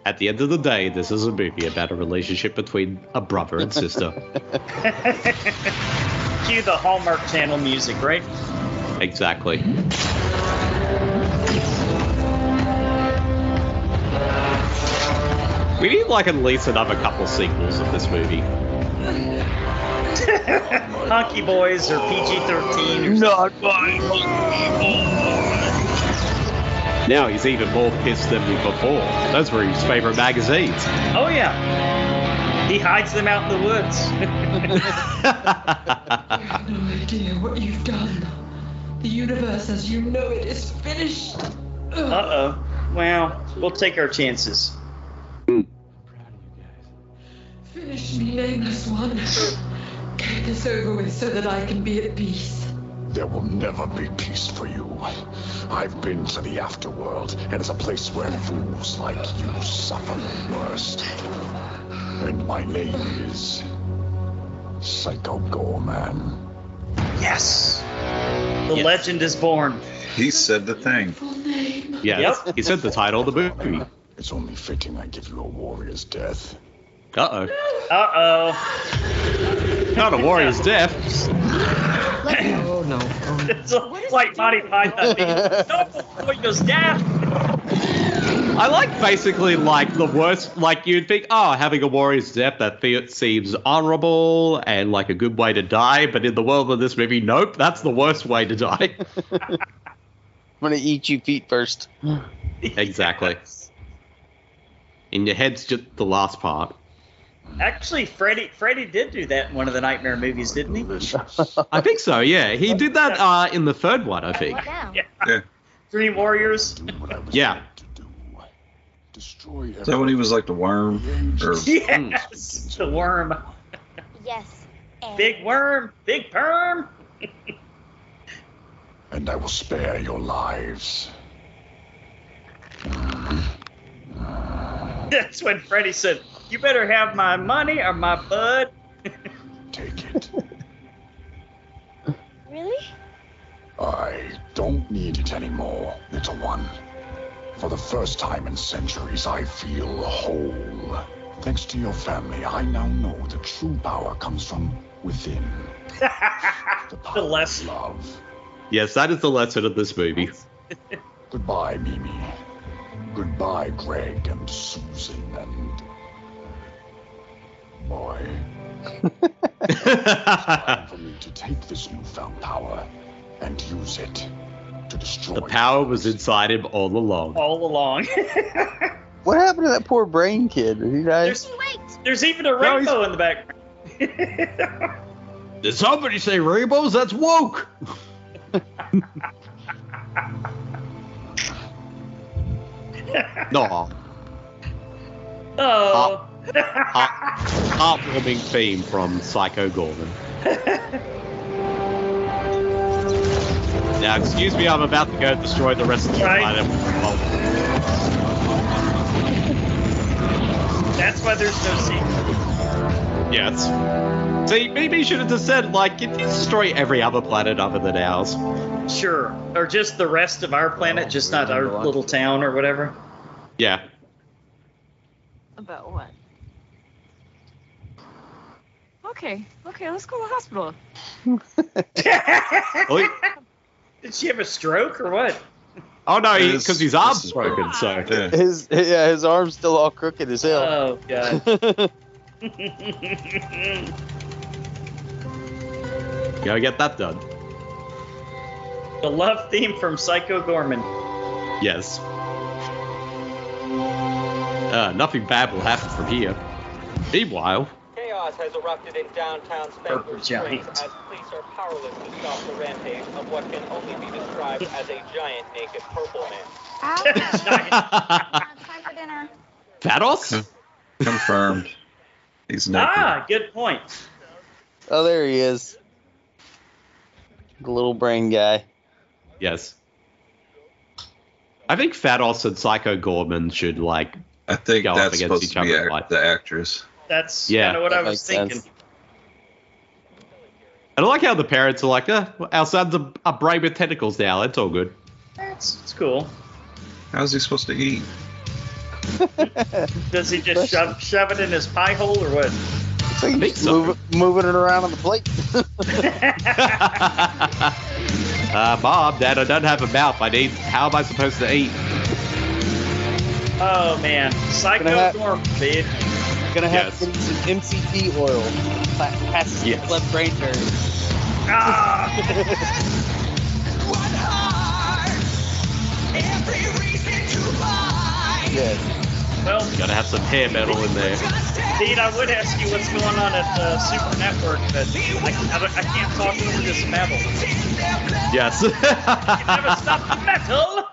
At the end of the day, this is a movie about a relationship between a brother and sister. Cue the Hallmark Channel music, right? Exactly. We need like at least another couple sequels of this movie. Honky Boys or PG 13 or Not my Now he's even more pissed than before. Those were his favorite magazines. Oh, yeah. He hides them out in the woods. I have No idea what you've done. The universe as you know it is finished. uh oh. Well, we'll take our chances. Finish me, nameless one. Get this over with so that I can be at peace. There will never be peace for you. I've been to the afterworld, and it's a place where fools like you suffer the worst. And my name is Psycho Goreman. Yes! The legend is born. He said the thing. Yes, he said the title of the movie. It's only fitting I give you a warrior's death. Uh oh. Uh oh. Not a warrior's death. No. Um, it's a white Monty Python theme. No, warrior's death. I like basically like the worst. Like you'd think, oh, having a warrior's death that fe- seems honorable and like a good way to die, but in the world of this movie, nope, that's the worst way to die. I'm gonna eat you feet first. exactly. In your head's just the last part. Actually, Freddy Freddy did do that in one of the Nightmare movies, didn't he? I think so. Yeah, he did that uh, in the third one. I think. Yeah. Yeah. Dream Warriors. Yeah. Destroy Is that when he was like the worm? Or Yes, the worm. Yes. Big worm, big perm. and I will spare your lives. That's when Freddy said, "You better have my money or my bud." Take it. Really? I don't need it anymore, little one. For the first time in centuries, I feel whole. Thanks to your family, I now know the true power comes from within. the power less of love. Yes, that is the lesson of this movie. Goodbye, Mimi. Goodbye, Greg and Susan and. Boy. time for me to take this newfound power and use it to destroy. The power was inside him all along. All along. What happened to that poor brain kid? Did he die? there's, there's even a rainbow in the background. Did somebody say rainbows? That's woke. no. Oh. Heart, heartwarming theme from Psycho Goreman. Now, excuse me, I'm about to go destroy the rest of the Right. planet. That's why there's no sequel. yes. See, maybe you should have just said, like, if you destroy every other planet other than ours. Sure. Or just the rest of our planet, just not our little town or whatever. Yeah. About what? Okay, okay, let's go to the hospital. Did she have a stroke or what? oh no, because his arm's is broken, so. Yeah. His yeah, his arm's still all crooked as hell. Oh god. Gotta get that done. the love theme from Psycho Goreman. Yes. Uh, nothing bad will happen from here. Meanwhile, Chaos has erupted in downtown Purple Spangler Springs giant. as police are powerless to stop the rampage of what can only be described as a giant naked purple man. Time for dinner. Thanos? Confirmed. He's naked. Ah, good point. Oh, there he is. The little brain guy. Yes. I think Thanos and Psycho Goreman should, like, I think go up that's against supposed each to be other. act- like- the actress. That's Yeah, kind of what I was thinking. sense. And I like how the parents are like, uh, our son's are, a brain with tentacles now. That's all good. That's it's cool. How's he supposed to eat? Does he just shove, shove it in his pie hole or what? So you just move, it- moving it around on the plate. Uh, Mom, Dad, I don't have a mouth. I need. How am I supposed to eat? Oh man, Psycho Gonna dude. Gonna have Yes. to get some MCT oil. Pa- Passes Yes. the brain barrier. Ah! Yes. Well, Gotta have some hair metal in there. Dean, I would ask you what's going on at the Super Network, but I, I, I can't talk over this metal. Yes. You can never stop the metal.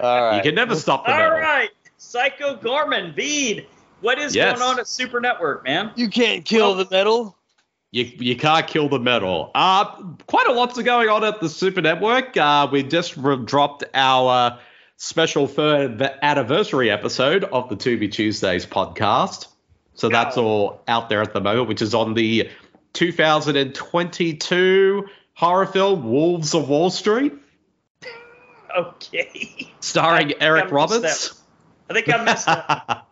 All right. You can never stop the metal. right, Psycho Goreman, Bede, what is Yes. going on at Super Network, man? You can't kill the metal. You, you can't kill the metal. Uh, quite a lot's going on at the Super Network. Uh, we just re- dropped our uh, special third anniversary episode of the Tubi Tuesdays podcast. So that's all out there at the moment, which is on the 2022 horror film Wolves of Wall Street, Okay. starring Eric I Roberts. I think I messed that.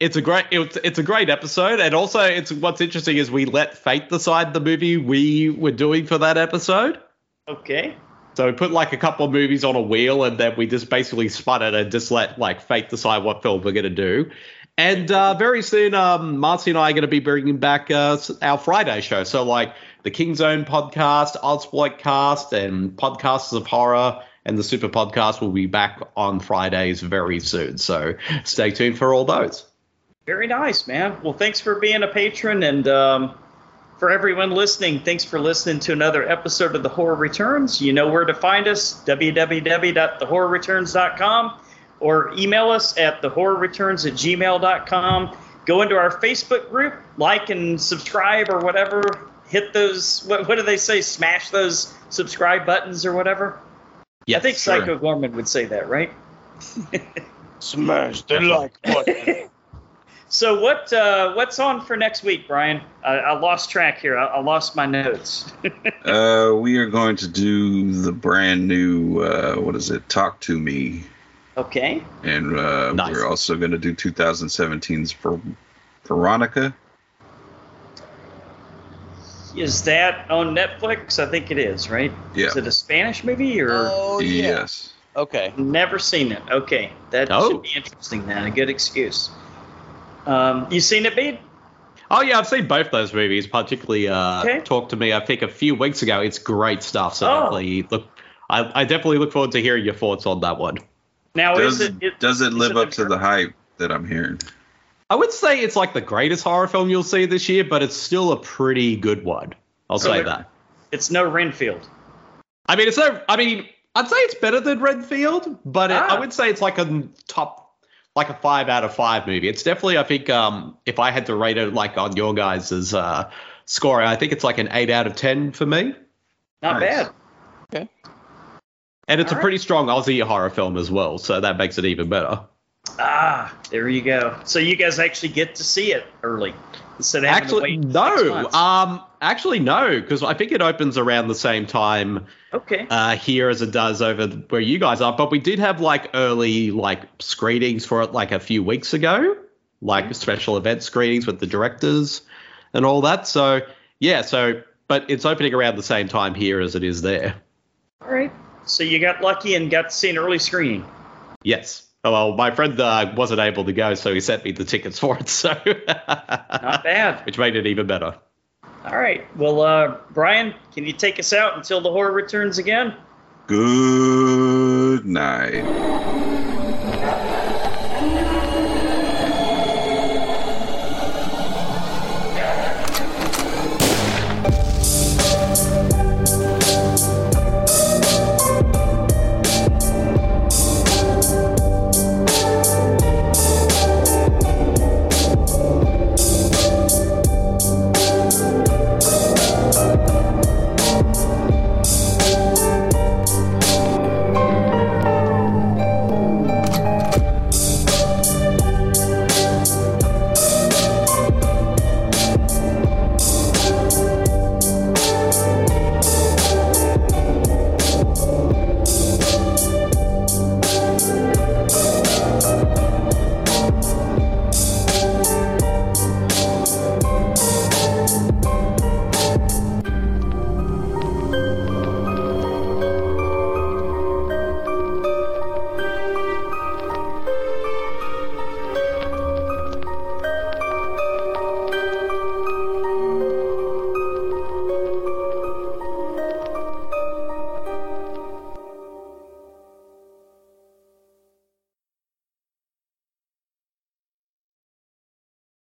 it's a great it's, it's a great episode. And also it's what's interesting is we let fate decide the movie we were doing for that episode. Okay. so we put like a couple of movies on a wheel and then we just basically spun it and just let like fate decide what film we're going to do. And uh, very soon um, marcy and i are going to be bringing back uh, our friday show. So like the king zone podcast cast and podcasts of horror and the super podcast will be back on fridays very soon. So stay tuned for all those Very nice, man. Well, thanks for being a patron, and um, for everyone listening, thanks for listening to another episode of The Horror Returns. You know where to find us www.thehorrorreturns.com or email us at thehorrorreturns at gmail.com. Go into our Facebook group, like and subscribe or whatever. Hit those, what, what do they say? Smash those subscribe buttons or whatever. Yes, I think sure. Psycho Goreman would say that, right? Smash the like button. So what uh, what's on for next week, Brian? I, I lost track here. I, I lost my notes. Uh, we are going to do the brand new, uh, what is it, Talk to Me. okay. And uh, Nice. we're also going to do 2017's Ver- Veronica. Is that on Netflix? I think it is, right? Yeah. Is it a Spanish movie or? Oh yeah. Yes. Okay. Never seen it. Okay, that Oh. should be interesting. Then a good excuse. Um, you seen it, Bede? Oh yeah, I've seen both those movies. Particularly, uh, Okay. Talk to Me. I think a few weeks ago. It's great stuff. So Oh. definitely look. I, I definitely look forward to hearing your thoughts on that one. Now Does is it, it, it does it is live a up to the hype that I'm hearing? I would say it's like the greatest horror film you'll see this year, but it's still a pretty good one. I'll So say that. It's no Renfield. I mean, it's no. I mean, I'd say it's better than Renfield, but it, Ah. I would say it's like a top, like a five out of five movie. It's definitely, I think, um, if I had to rate it like on your guys' uh, score, I think it's like an eight out of ten for me. Not Nice. bad. Okay. And it's All a pretty strong Aussie horror film as well, so that makes it even better. Ah, there you go. So you guys actually get to see it early instead of Actually, no. Um, actually, no, because I think it opens around the same time okay. uh, here as it does over where you guys are. But we did have like early like screenings for it like a few weeks ago, like special event screenings with the directors and all that. So yeah, so but it's opening around the same time here as it is there. All right. So you got lucky and got to see an early screening. Yes. Oh, well, my friend uh, wasn't able to go, so he sent me the tickets for it. So Not bad. which made it even better. All right. Well, uh, Brian, can you take us out until the horror returns again? Good night.